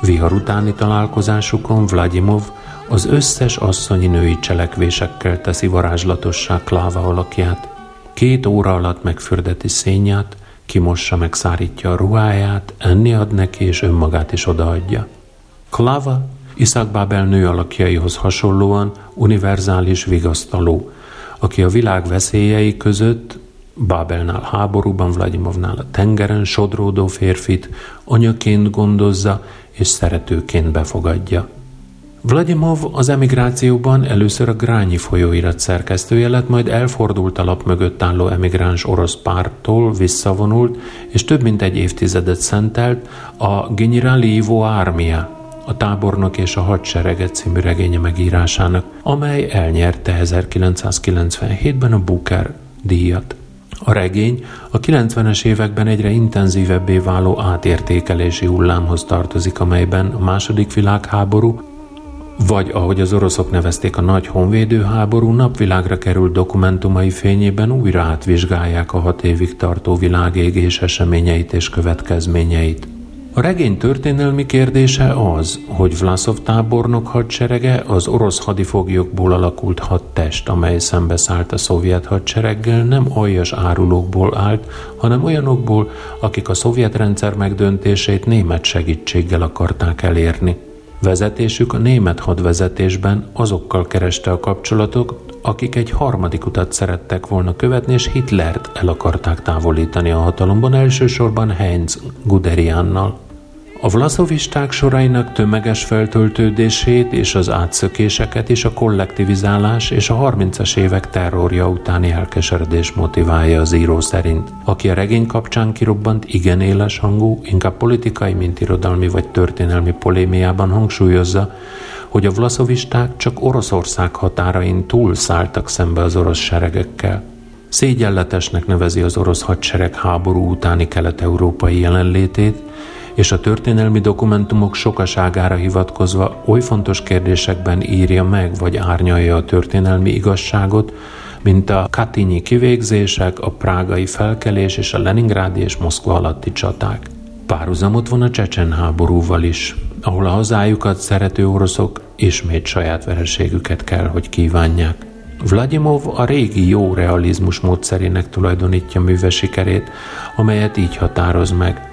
Vihar utáni találkozásukon Vladimov az összes asszonyi női cselekvésekkel teszi varázslatossá Kláva alakját. Két óra alatt megfürdeti szényát, kimossa, megszárítja a ruháját, enni ad neki, és önmagát is odaadja. Klava Iszák Bábel nő alakjaihoz hasonlóan univerzális vigasztaló, aki a világ veszélyei között Bábelnál háborúban, Vladimovnál a tengeren sodródó férfit anyaként gondozza és szeretőként befogadja. Vladimov az emigrációban először a Grányi folyóirat szerkesztője lett, majd elfordult a lap mögött álló emigráns orosz pártól, visszavonult, és több mint egy évtizedet szentelt a Generali Ivo Armia a tábornok és a hadserege című regénye megírásának, amely elnyerte 1997-ben a Booker díjat. A regény a 90-es években egyre intenzívebbé váló átértékelési hullámhoz tartozik, amelyben a második világháború, vagy ahogy az oroszok nevezték a nagy honvédőháború, napvilágra került dokumentumai fényében újra átvizsgálják a hat évig tartó világégés eseményeit és következményeit. A regény történelmi kérdése az, hogy Vlaszov tábornok hadserege az orosz hadifoglyokból alakult hadtest, amely szembeszállt a szovjet hadsereggel, nem aljas árulókból állt, hanem olyanokból, akik a szovjet rendszer megdöntését német segítséggel akarták elérni. Vezetésük a német hadvezetésben azokkal kereste a kapcsolatot, akik egy harmadik utat szerettek volna követni, és Hitlert el akarták távolítani a hatalomban, elsősorban Heinz Guderiannal. A vlaszovisták sorainak tömeges feltöltődését és az átszökéseket is a kollektivizálás és a 30-as évek terrorja utáni elkeseredés motiválja az író szerint, aki a regény kapcsán kirobbant igen éles hangú, inkább politikai, mint irodalmi vagy történelmi polémiában hangsúlyozza, hogy a vlaszovisták csak Oroszország határain túl szálltak szembe az orosz seregekkel. Szégyenletesnek nevezi az orosz hadsereg háború utáni kelet-európai jelenlétét, és a történelmi dokumentumok sokaságára hivatkozva oly fontos kérdésekben írja meg vagy árnyalja a történelmi igazságot, mint a katinyi kivégzések, a prágai felkelés és a Leningrádi és Moszkva alatti csaták. Párhuzamot van a Csecsen háborúval is, ahol a hazájukat szerető oroszok ismét saját vereségüket kell, hogy kívánják. Vladimov a régi jó realizmus módszerének tulajdonítja műve sikerét, amelyet így határoz meg –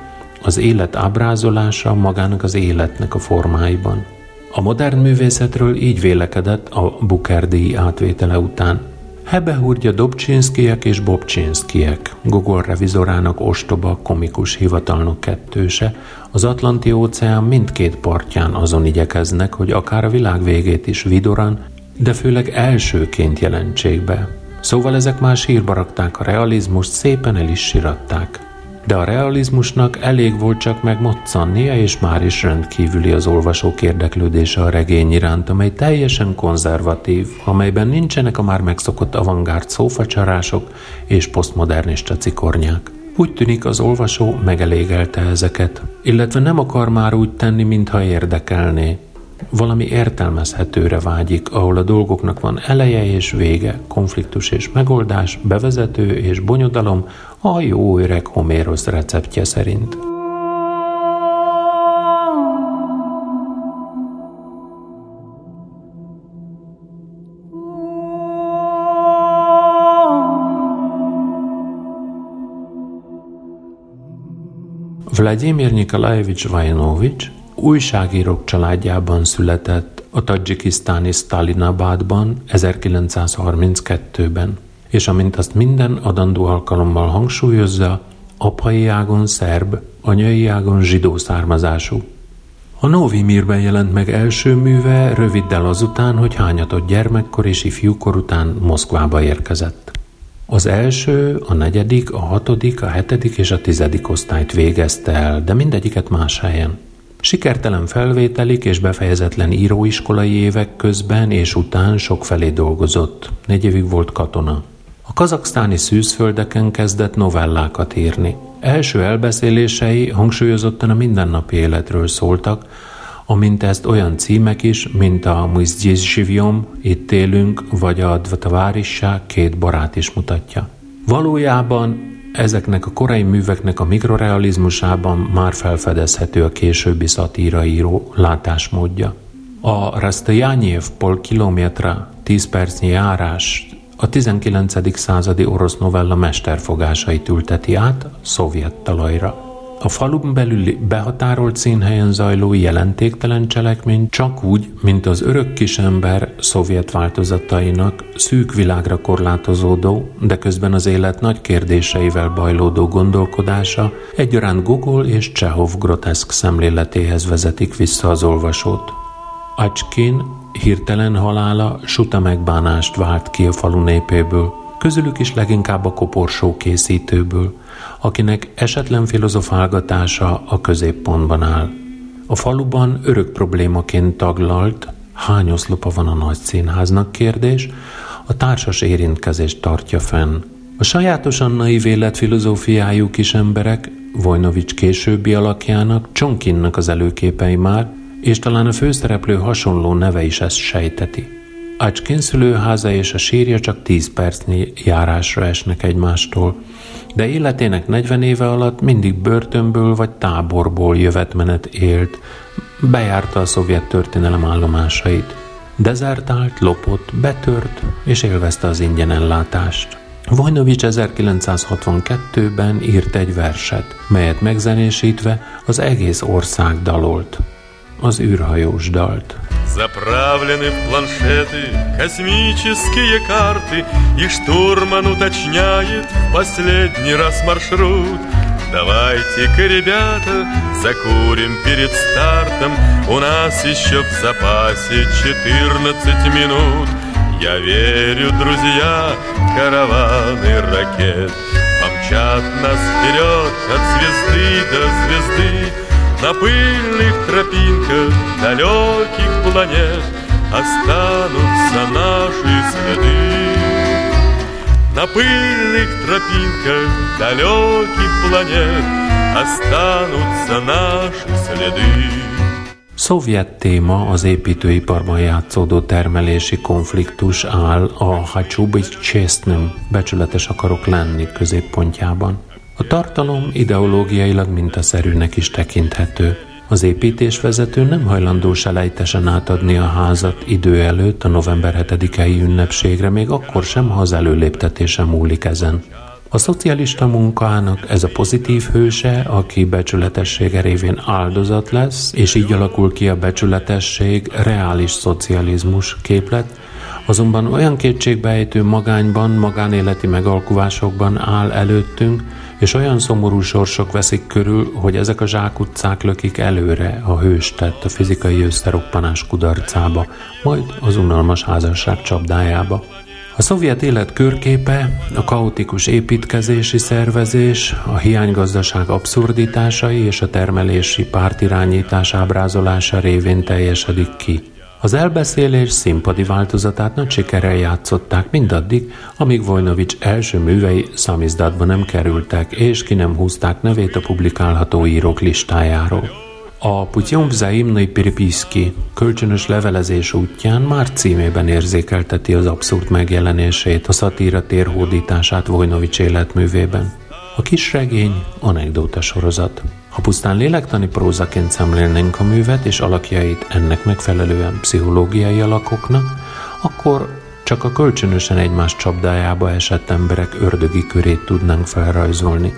az élet ábrázolása magának az életnek a formáiban. A modern művészetről így vélekedett a Booker díj átvétele után. Hebehúrgya Dobcsinszkiek és Bobcsinszkiek, Gogol revizorának ostoba, komikus hivatalnok kettőse, az Atlanti óceán mindkét partján azon igyekeznek, hogy akár a világ végét is vidoran, de főleg elsőként jelentsék be. Szóval ezek más hírba rakták a realizmust, szépen el is siratták de a realizmusnak elég volt csak megmoccannia, és már is rendkívüli az olvasók érdeklődése a regény iránt, amely teljesen konzervatív, amelyben nincsenek a már megszokott avantgárd szófacsarások és posztmodernista cikornyák. Úgy tűnik az olvasó megelégelte ezeket, illetve nem akar már úgy tenni, mintha érdekelné. Valami értelmezhetőre vágyik, ahol a dolgoknak van eleje és vége, konfliktus és megoldás, bevezető és bonyodalom, a jó öreg Homérosz receptje szerint. Vladimir Nikolajevics Vajanovics újságírók családjában született a tadzsikisztáni Stalinabadban 1932-ben, és amint azt minden adandó alkalommal hangsúlyozza, apai ágon szerb, anyai ágon zsidó származású. A Novi Mirben jelent meg első műve röviddel azután, hogy hányatott gyermekkor és ifjúkor után Moszkvába érkezett. Az első, a negyedik, a hatodik, a hetedik és a tizedik osztályt végezte el, de mindegyiket más helyen. Sikertelen felvételik és befejezetlen íróiskolai évek közben és után sokfelé dolgozott. Négy évig volt katona. A kazaksztáni szűzföldeken kezdett novellákat írni. Első elbeszélései hangsúlyozottan a mindennapi életről szóltak, amint ezt olyan címek is, mint a Muzdjizsivjom, Itt élünk, vagy a Dvatavárissá két barát is mutatja. Valójában ezeknek a korai műveknek a mikrorealizmusában már felfedezhető a későbbi szatíraíró látásmódja. A Rastajányev-pol kilométra 10 percnyi járás a 19. századi orosz novella mesterfogásait ülteti át szovjet talajra. A falun belüli behatárolt színhelyen zajló jelentéktelen cselekmény csak úgy, mint az örök kisember szovjet változatainak szűk világra korlátozódó, de közben az élet nagy kérdéseivel bajlódó gondolkodása egyaránt Gogol és Csehov groteszk szemléletéhez vezetik vissza az olvasót. Acskin hirtelen halála suta megbánást vált ki a falu népéből, közülük is leginkább a koporsó készítőből – akinek esetlen filozofálgatása a középpontban áll. A faluban örök problémaként taglalt, hány oszlopa van a nagy színháznak kérdés, a társas érintkezést tartja fenn. A sajátosan naiv életfilozófiájú kis emberek, Vojnovics későbbi alakjának, Csonkinnak az előképei már, és talán a főszereplő hasonló neve is ezt sejteti. Ácskin szülőháza és a sírja csak tíz percnyi járásra esnek egymástól, de életének 40 éve alatt mindig börtönből vagy táborból jövetmenet élt, bejárta a szovjet történelem állomásait. Dezertált, lopott, betört és élvezte az ingyen ellátást. Vojnovics 1962-ben írt egy verset, melyet megzenésítve az egész ország dalolt. Az űrhajós dalt. Заправлены в планшеты космические карты И штурман уточняет в последний раз маршрут. Давайте-ка, ребята, закурим перед стартом. У нас еще в запасе 14 минут. Я верю, друзья, караваны ракет Помчат нас вперед от звезды до звезды на пыльных тропинках далеких планет Останутся наши следы На пыльных тропинках далеких планет Останутся наши следы Szovjet téma az építőiparban játszódó termelési konfliktus áll a Hacsubik Csésznöm becsületes akarok lenni középpontjában. A tartalom ideológiailag mintaszerűnek is tekinthető. Az építésvezető nem hajlandó selejtesen átadni a házat idő előtt a november 7-i ünnepségre, még akkor sem, ha az előléptetése múlik ezen. A szocialista munkának ez a pozitív hőse, aki becsületessége révén áldozat lesz, és így alakul ki a becsületesség reális szocializmus képlet, azonban olyan kétségbejtő magányban, magánéleti megalkuvásokban áll előttünk, és olyan szomorú sorsok veszik körül, hogy ezek a zsákutcák lökik előre a hőstett a fizikai összeroppanás kudarcába, majd az unalmas házasság csapdájába. A szovjet élet körképe, a kaotikus építkezési szervezés, a hiánygazdaság abszurditásai és a termelési pártirányítás ábrázolása révén teljesedik ki – az elbeszélés színpadi változatát nagy sikerrel játszották mindaddig, amíg Vojnovics első művei szamizdatba nem kerültek, és ki nem húzták nevét a publikálható írók listájáról. A Putyom Vzaimnai Piripiszki kölcsönös levelezés útján már címében érzékelteti az abszurd megjelenését, a szatíra térhódítását Vojnovics életművében. A kis regény anekdóta sorozat. Ha pusztán lélektani prózaként szemlélnénk a művet és alakjait ennek megfelelően pszichológiai alakoknak, akkor csak a kölcsönösen egymás csapdájába esett emberek ördögi körét tudnánk felrajzolni.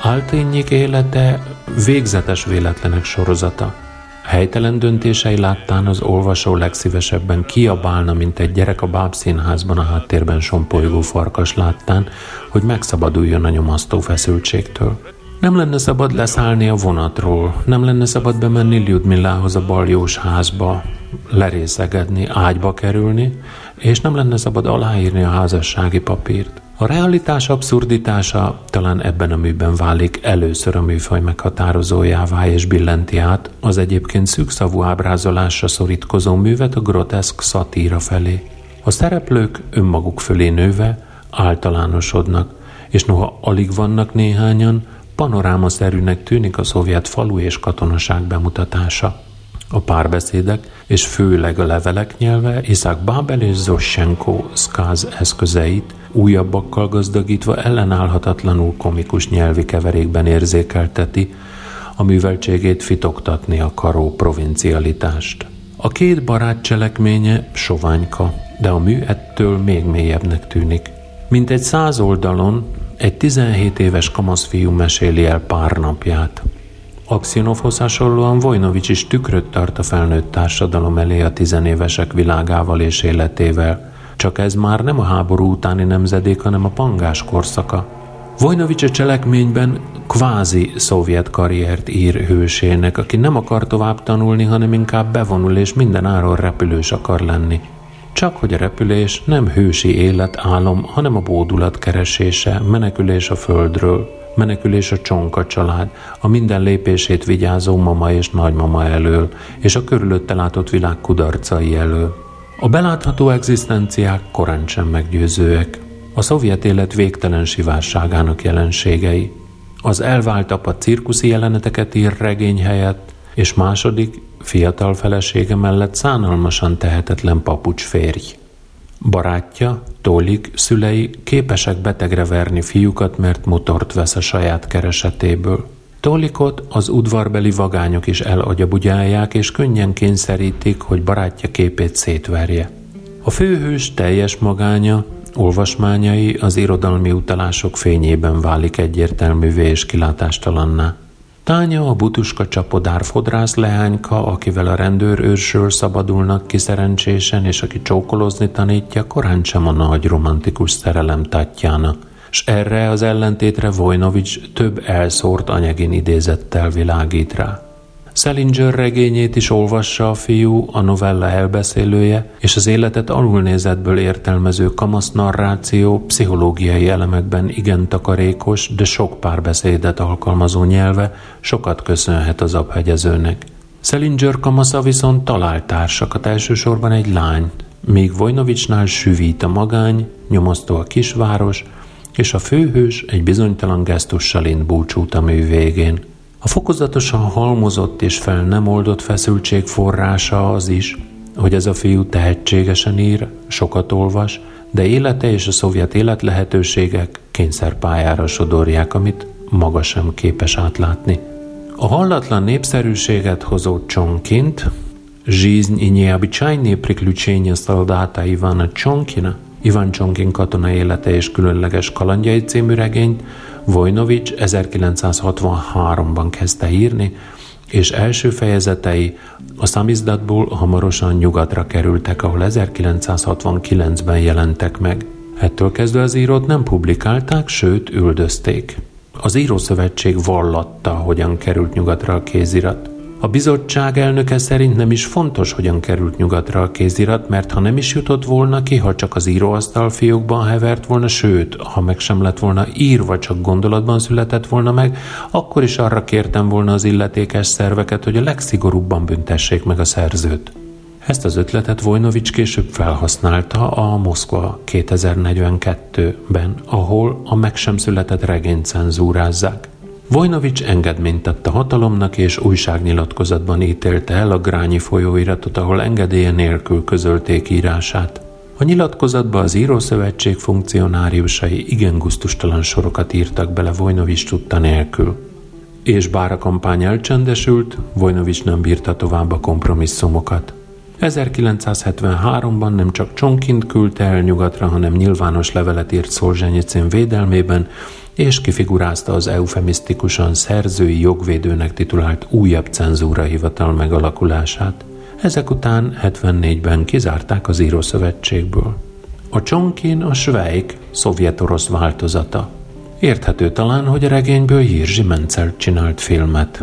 Áltényik élete végzetes véletlenek sorozata. Helytelen döntései láttán az olvasó legszívesebben kiabálna, mint egy gyerek a bábszínházban a háttérben sompolygó farkas láttán, hogy megszabaduljon a nyomasztó feszültségtől. Nem lenne szabad leszállni a vonatról, nem lenne szabad bemenni Lyudmillához a baljós házba, lerészegedni, ágyba kerülni, és nem lenne szabad aláírni a házassági papírt. A realitás abszurditása talán ebben a műben válik először a műfaj meghatározójává és billenti át az egyébként szűkszavú ábrázolásra szorítkozó művet a groteszk szatíra felé. A szereplők önmaguk fölé nőve általánosodnak, és noha alig vannak néhányan, panorámaszerűnek tűnik a szovjet falu és katonaság bemutatása. A párbeszédek és főleg a levelek nyelve Iszák Bábel és Zossenko szkáz eszközeit újabbakkal gazdagítva ellenállhatatlanul komikus nyelvi keverékben érzékelteti, a műveltségét fitoktatni akaró provincialitást. A két barát cselekménye soványka, de a mű ettől még mélyebbnek tűnik. Mint egy száz oldalon egy 17 éves kamaszfiú meséli el pár napját. Axionovhoz hasonlóan Vojnovics is tükröt tart a felnőtt társadalom elé a tizenévesek világával és életével. Csak ez már nem a háború utáni nemzedék, hanem a pangás korszaka. Vojnovics a cselekményben kvázi szovjet karriert ír hősének, aki nem akar tovább tanulni, hanem inkább bevonul és minden áron repülős akar lenni. Csak hogy a repülés nem hősi életálom, hanem a bódulat keresése, menekülés a földről, menekülés a csonka család, a minden lépését vigyázó mama és nagymama elől, és a körülötte látott világ kudarcai elől. A belátható egzisztenciák korán sem meggyőzőek. A szovjet élet végtelen sivárságának jelenségei. Az elvált apa cirkuszi jeleneteket ír regény helyett, és második, fiatal felesége mellett szánalmasan tehetetlen papucs férj. Barátja, Tólik szülei képesek betegre verni fiúkat, mert motort vesz a saját keresetéből. Tólikot az udvarbeli vagányok is elagyabugyálják, és könnyen kényszerítik, hogy barátja képét szétverje. A főhős teljes magánya, olvasmányai az irodalmi utalások fényében válik egyértelművé és kilátástalanná. Tánya a butuska csapodár fodrász leányka, akivel a rendőrőrsről szabadulnak ki szerencsésen, és aki csókolozni tanítja, korán sem a nagy romantikus szerelem Tatjána. S erre az ellentétre Vojnovics több elszórt anyagin idézettel világít rá. Selinger regényét is olvassa a fiú, a novella elbeszélője, és az életet alulnézetből értelmező kamasz narráció pszichológiai elemekben igen takarékos, de sok párbeszédet alkalmazó nyelve sokat köszönhet az abhegyezőnek. Selinger kamasza viszont talált társakat, elsősorban egy lányt, míg Vojnovicsnál süvít a magány, nyomasztó a kisváros, és a főhős egy bizonytalan gesztussal ind búcsút a mű végén. A fokozatosan halmozott és fel nem oldott feszültség forrása az is, hogy ez a fiú tehetségesen ír, sokat olvas, de élete és a szovjet élet lehetőségek kényszerpályára sodorják, amit maga sem képes átlátni. A hallatlan népszerűséget hozó Csonkint, Жизнь и необычайные приключения солдата Ивана Чонкина, Ivan Csonkin katona élete és különleges kalandjai című regényt Vojnovics 1963-ban kezdte írni, és első fejezetei a szamizdatból hamarosan nyugatra kerültek, ahol 1969-ben jelentek meg. Ettől kezdve az írót nem publikálták, sőt üldözték. Az Írószövetség vallatta, hogyan került nyugatra a kézirat. A bizottság elnöke szerint nem is fontos, hogyan került nyugatra a kézirat, mert ha nem is jutott volna ki, ha csak az íróasztal fiókban hevert volna, sőt, ha meg sem lett volna írva, csak gondolatban született volna meg, akkor is arra kértem volna az illetékes szerveket, hogy a legszigorúbban büntessék meg a szerzőt. Ezt az ötletet Vojnovics később felhasználta a Moszkva 2042-ben, ahol a meg sem született regényt cenzúrázzák. Vojnovics engedményt tett a hatalomnak, és újságnyilatkozatban ítélte el a Grányi folyóiratot, ahol engedélye nélkül közölték írását. A nyilatkozatba az Írószövetség funkcionáriusai igen guztustalan sorokat írtak bele Vojnovics tudta nélkül. És bár a kampány elcsendesült, Vojnovics nem bírta tovább a kompromisszumokat. 1973-ban nem csak Csonkint küldte el nyugatra, hanem nyilvános levelet írt Szolzsenyicin védelmében, és kifigurázta az eufemisztikusan szerzői jogvédőnek titulált újabb cenzúrahivatal megalakulását. Ezek után 74-ben kizárták az Írószövetségből. A Csonkin a Svejk szovjet-orosz változata. Érthető talán, hogy a regényből Jirzsi Mencel csinált filmet.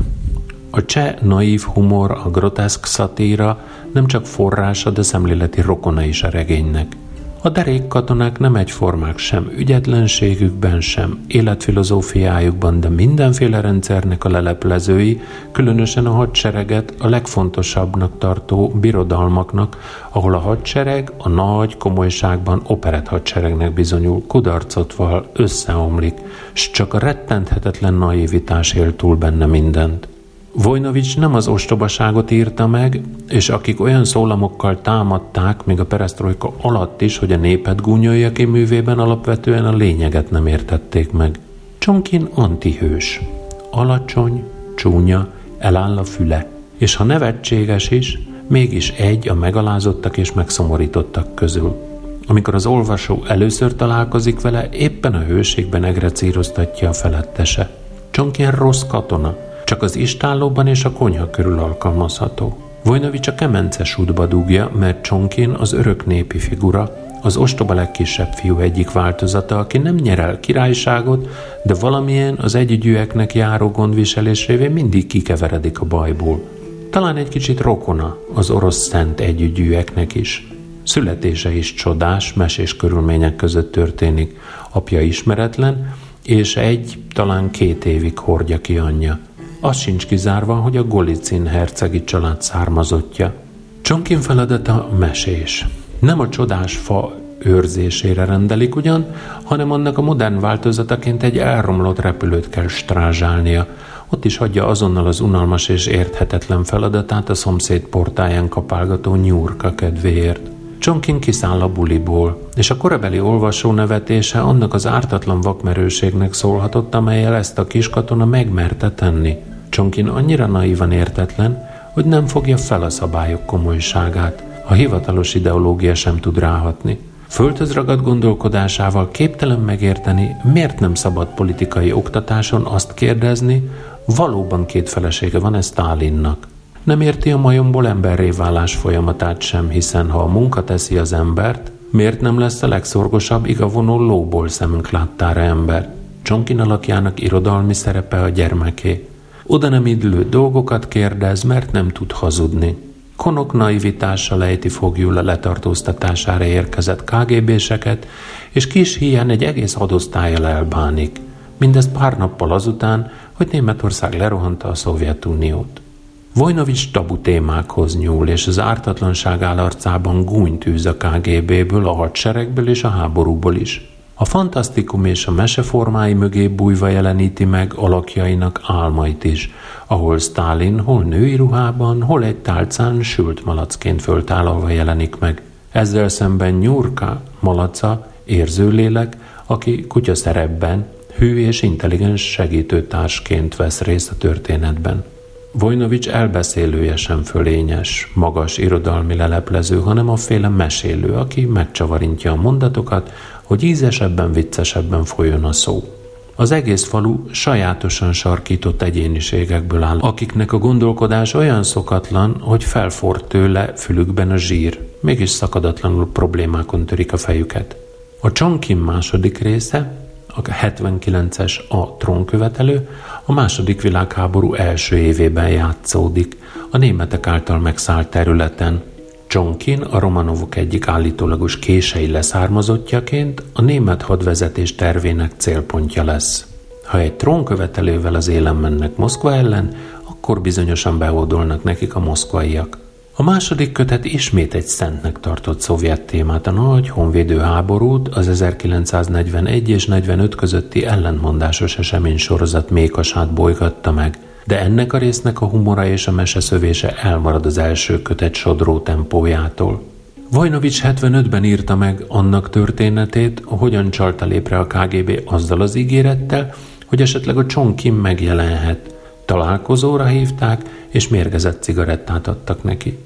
A cseh naív humor, a groteszk szatíra nem csak forrása, de szemléleti rokona is a regénynek. A derék katonák nem egyformák sem ügyetlenségükben, sem életfilozófiájukban, de mindenféle rendszernek a leleplezői, különösen a hadsereget a legfontosabbnak tartó birodalmaknak, ahol a hadsereg a nagy komolyságban operett hadseregnek bizonyul, kudarcot val, összeomlik, s csak a rettenthetetlen naivitás él túl benne mindent. Vojnovics nem az ostobaságot írta meg, és akik olyan szólamokkal támadták, még a peresztrojka alatt is, hogy a népet gúnyolja ki művében alapvetően a lényeget nem értették meg. Csonkin antihős. Alacsony, csúnya, eláll a füle, és ha nevetséges is, mégis egy a megalázottak és megszomorítottak közül. Amikor az olvasó először találkozik vele, éppen a hőségben egrecíroztatja a felettese. Csonkin rossz katona, csak az istállóban és a konyha körül alkalmazható. Vojnovics a kemences útba dugja, mert Csonkin az örök népi figura, az ostoba legkisebb fiú egyik változata, aki nem nyer el királyságot, de valamilyen az együgyűeknek járó gondviselés mindig kikeveredik a bajból. Talán egy kicsit rokona az orosz szent együgyűeknek is. Születése is csodás, mesés körülmények között történik. Apja ismeretlen, és egy, talán két évig hordja ki anyja. Az sincs kizárva, hogy a Golicin hercegi család származottja. Csonkin feladata mesés. Nem a csodás fa őrzésére rendelik ugyan, hanem annak a modern változataként egy elromlott repülőt kell strázsálnia. Ott is hagyja azonnal az unalmas és érthetetlen feladatát a szomszéd portáján kapálgató nyúrka kedvéért. Csonkin kiszáll a buliból, és a korabeli olvasó nevetése annak az ártatlan vakmerőségnek szólhatott, amelyel ezt a kiskatona megmerte tenni. Csonkin annyira naívan értetlen, hogy nem fogja fel a szabályok komolyságát. A hivatalos ideológia sem tud ráhatni. Földhöz ragadt gondolkodásával képtelen megérteni, miért nem szabad politikai oktatáson azt kérdezni, valóban két felesége van ez Stálinnak. Nem érti a majomból emberré válás folyamatát sem, hiszen ha a munka teszi az embert, miért nem lesz a legszorgosabb igavonó lóból szemünk láttára ember? Csonkin alakjának irodalmi szerepe a gyermeké. Oda nem idlő dolgokat kérdez, mert nem tud hazudni. Konok naivitással ejti fogjul a letartóztatására érkezett KGB-seket, és kis híján egy egész hadosztályjal elbánik. Mindez pár nappal azután, hogy Németország lerohanta a Szovjetuniót. Vojnovics tabu témákhoz nyúl, és az ártatlanság állarcában gúnyt a KGB-ből, a hadseregből és a háborúból is. A fantasztikum és a meseformái mögé bújva jeleníti meg alakjainak álmait is, ahol Stalin hol női ruhában, hol egy tálcán sült malacként föltálalva jelenik meg. Ezzel szemben Nyurka, malaca, érzőlélek, aki kutyaszerepben, hű és intelligens segítőtársként vesz részt a történetben. Vojnovics elbeszélője sem fölényes, magas irodalmi leleplező, hanem a féle mesélő, aki megcsavarintja a mondatokat, hogy ízesebben, viccesebben folyjon a szó. Az egész falu sajátosan sarkított egyéniségekből áll, akiknek a gondolkodás olyan szokatlan, hogy felford tőle fülükben a zsír, mégis szakadatlanul problémákon törik a fejüket. A Csonkin második része, a 79-es a trónkövetelő, a második világháború első évében játszódik, a németek által megszállt területen, Csonkin a Romanovok egyik állítólagos kései leszármazottjaként a német hadvezetés tervének célpontja lesz. Ha egy trónkövetelővel az élen mennek Moszkva ellen, akkor bizonyosan behódolnak nekik a moszkvaiak. A második kötet ismét egy szentnek tartott szovjet témát, a nagy honvédő háborút, az 1941 és 45 közötti ellentmondásos esemény sorozat mékasát bolygatta meg – de ennek a résznek a humora és a meseszövése elmarad az első kötet sodró tempójától. Vajnovics 75-ben írta meg annak történetét, hogyan csalta lépre a KGB azzal az ígérettel, hogy esetleg a Csonkim megjelenhet. Találkozóra hívták, és mérgezett cigarettát adtak neki.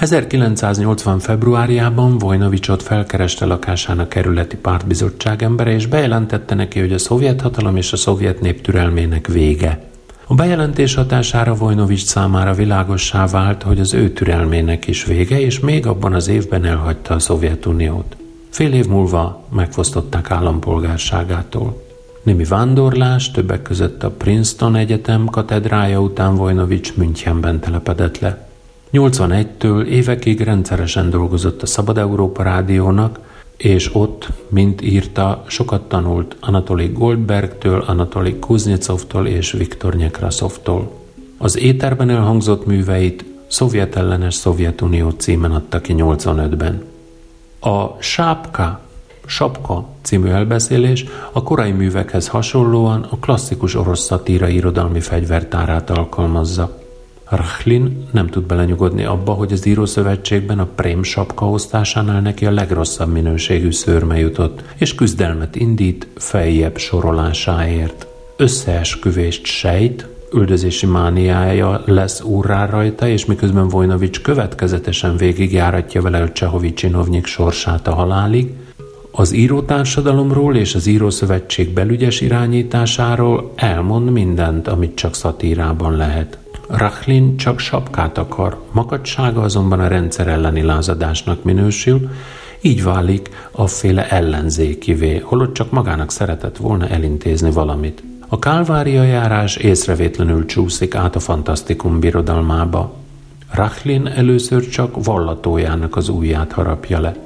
1980. februárjában Vojnovicsot felkereste lakásának kerületi pártbizottság embere, és bejelentette neki, hogy a szovjet hatalom és a szovjet nép türelmének vége. A bejelentés hatására Vojnovics számára világossá vált, hogy az ő türelmének is vége, és még abban az évben elhagyta a Szovjetuniót. Fél év múlva megfosztották állampolgárságától. Némi vándorlás, többek között a Princeton Egyetem katedrája után Vojnovics Münchenben telepedett le. 81-től évekig rendszeresen dolgozott a Szabad Európa Rádiónak, és ott, mint írta, sokat tanult Anatoly Goldbergtől, Anatoly Kuznetsovtól és Viktor Nyekraszovtól. Az éterben elhangzott műveit Szovjet ellenes Szovjetunió címen adta ki 85-ben. A Sápka, Sapka című elbeszélés a korai művekhez hasonlóan a klasszikus orosz szatíra irodalmi fegyvertárát alkalmazza. Rachlin nem tud belenyugodni abba, hogy az írószövetségben a prém sapka osztásánál neki a legrosszabb minőségű szőrme jutott, és küzdelmet indít feljebb sorolásáért. Összeesküvést sejt, üldözési mániája lesz úrrá rajta, és miközben Vojnovics következetesen végigjáratja vele a Csehovi csinovnyik sorsát a halálig, az írótársadalomról és az írószövetség belügyes irányításáról elmond mindent, amit csak szatírában lehet. Rachlin csak sapkát akar, makadsága azonban a rendszer elleni lázadásnak minősül, így válik a féle ellenzékivé, holott csak magának szeretett volna elintézni valamit. A kálvária járás észrevétlenül csúszik át a fantasztikum birodalmába. Rachlin először csak vallatójának az ujját harapja le,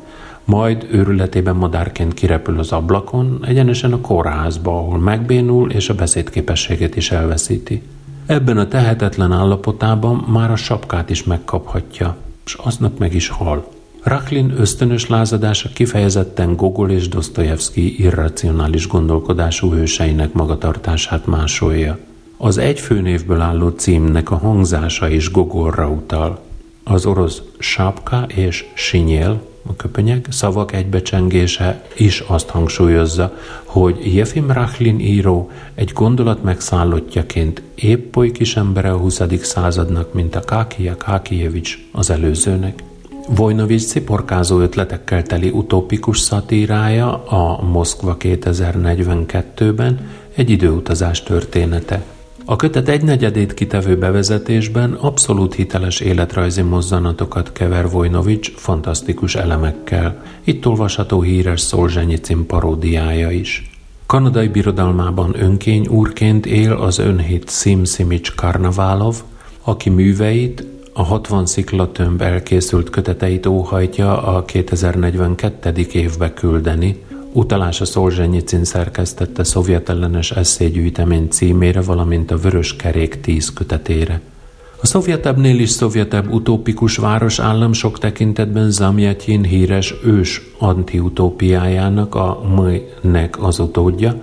majd őrületében madárként kirepül az ablakon, egyenesen a kórházba, ahol megbénul és a beszédképességet is elveszíti. Ebben a tehetetlen állapotában már a sapkát is megkaphatja, és aznap meg is hal. Raklin ösztönös lázadása kifejezetten Gogol és Dostoyevsky irracionális gondolkodású hőseinek magatartását másolja. Az egy főnévből álló címnek a hangzása is Gogolra utal. Az orosz sápka és sinyél a köpönyeg szavak egybecsengése is azt hangsúlyozza, hogy Jefim Rachlin író egy gondolat megszállottjaként épp oly kis embere a 20. századnak, mint a Kákia Kákijevics az előzőnek. Vojnovics ciporkázó ötletekkel teli utópikus szatírája a Moszkva 2042-ben egy időutazás története – a kötet egynegyedét kitevő bevezetésben abszolút hiteles életrajzi mozzanatokat kever Vojnovics fantasztikus elemekkel. Itt olvasható híres Szolzsenyicin paródiája is. Kanadai birodalmában önkény úrként él az önhit Sim Simics Karnaválov, aki műveit a 60 sziklatömb elkészült köteteit óhajtja a 2042. évbe küldeni, Utalás a Szolzsenyicin szerkesztette szovjetellenes eszélygyűjtemény címére, valamint a Vörös Kerék tíz kötetére. A szovjetebbnél is szovjetebb utópikus városállam sok tekintetben Zamjatyin híres ős antiutópiájának, a Möjnek az utódja,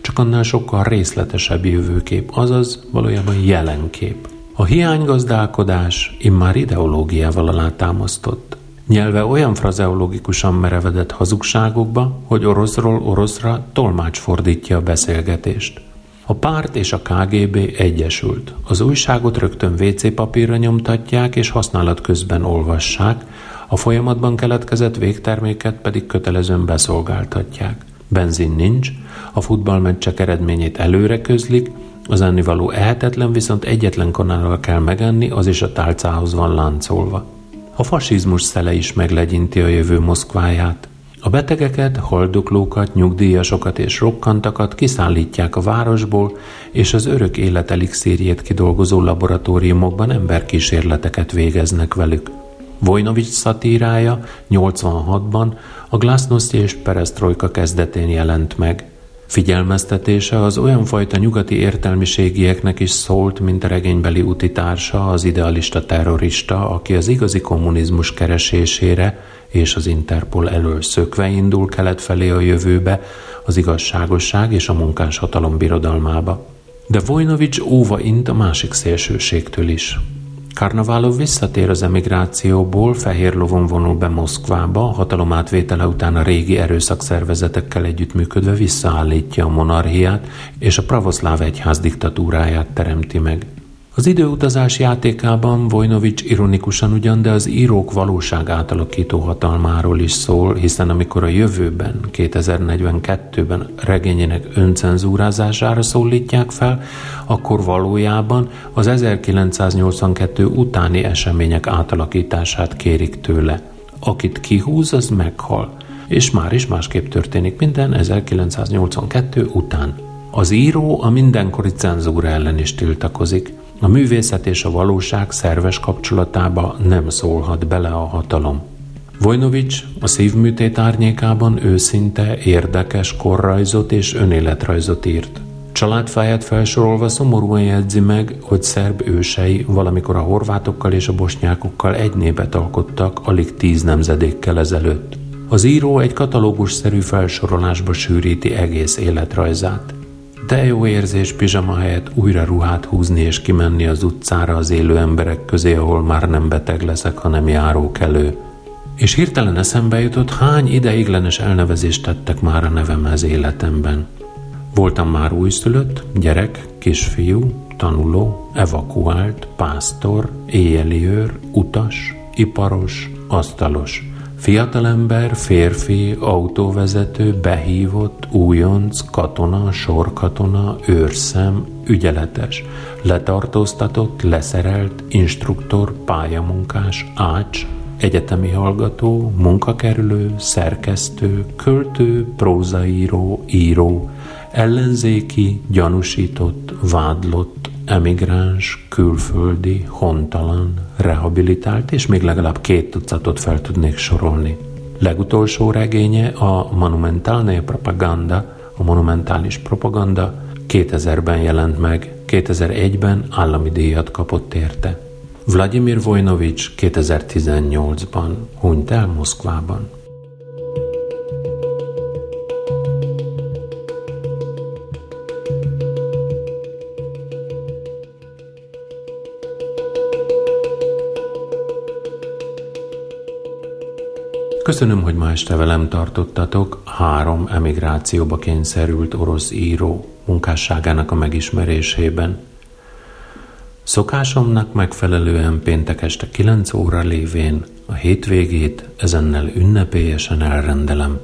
csak annál sokkal részletesebb jövőkép, azaz valójában jelenkép. A hiánygazdálkodás immár ideológiával alátámasztott. Nyelve olyan frazeológikusan merevedett hazugságokba, hogy oroszról oroszra tolmács fordítja a beszélgetést. A párt és a KGB egyesült. Az újságot rögtön WC papírra nyomtatják és használat közben olvassák, a folyamatban keletkezett végterméket pedig kötelezően beszolgáltatják. Benzin nincs, a futballmeccsek eredményét előre közlik, az ennivaló ehetetlen, viszont egyetlen kanállal kell megenni, az is a tálcához van láncolva. A fasizmus szele is meglegyinti a jövő Moszkváját. A betegeket, haldoklókat, nyugdíjasokat és rokkantakat kiszállítják a városból, és az örök élet elixírjét kidolgozó laboratóriumokban emberkísérleteket végeznek velük. Vojnovics szatírája 86-ban a Glasnost és Perestroika kezdetén jelent meg. Figyelmeztetése az olyan fajta nyugati értelmiségieknek is szólt, mint a regénybeli utitársa, az idealista terrorista, aki az igazi kommunizmus keresésére és az Interpol elől szökve indul kelet felé a jövőbe, az igazságosság és a munkás hatalom birodalmába. De Vojnovics óva int a másik szélsőségtől is. Karnaválov visszatér az emigrációból, fehér lovon vonul be Moszkvába, hatalom átvétele után a régi erőszakszervezetekkel együttműködve visszaállítja a monarchiát, és a pravoszláv egyház diktatúráját teremti meg. Az időutazás játékában Vojnovics ironikusan ugyan, de az írók valóság átalakító hatalmáról is szól, hiszen amikor a jövőben, 2042-ben regényének öncenzúrázására szólítják fel, akkor valójában az 1982 utáni események átalakítását kérik tőle. Akit kihúz, az meghal. És már is másképp történik minden 1982 után. Az író a mindenkori cenzúra ellen is tiltakozik. A művészet és a valóság szerves kapcsolatába nem szólhat bele a hatalom. Vojnovics a szívműtét árnyékában őszinte, érdekes korrajzot és önéletrajzot írt. Családfáját felsorolva szomorúan jegyzi meg, hogy szerb ősei valamikor a horvátokkal és a bosnyákokkal egy népet alkottak alig tíz nemzedékkel ezelőtt. Az író egy katalógusszerű felsorolásba sűríti egész életrajzát. De jó érzés pizsama helyett újra ruhát húzni és kimenni az utcára az élő emberek közé, ahol már nem beteg leszek, hanem járók elő. És hirtelen eszembe jutott, hány ideiglenes elnevezést tettek már a nevemhez életemben. Voltam már újszülött, gyerek, kisfiú, tanuló, evakuált, pásztor, éjjeliőr, utas, iparos, asztalos – Fiatalember, férfi, autóvezető, behívott, újonc, katona, sorkatona, őrszem, ügyeletes, letartóztatott, leszerelt, instruktor, pályamunkás, ács, egyetemi hallgató, munkakerülő, szerkesztő, költő, prózaíró, író, ellenzéki, gyanúsított, vádlott, emigráns, külföldi, hontalan, rehabilitált, és még legalább két tucatot fel tudnék sorolni. Legutolsó regénye a Monumentalne Propaganda, a monumentális propaganda 2000-ben jelent meg, 2001-ben állami díjat kapott érte. Vladimir Vojnovics 2018-ban hunyt el Moszkvában. Köszönöm, hogy ma este velem tartottatok három emigrációba kényszerült orosz író munkásságának a megismerésében. Szokásomnak megfelelően péntek este 9 óra lévén a hétvégét ezennel ünnepélyesen elrendelem.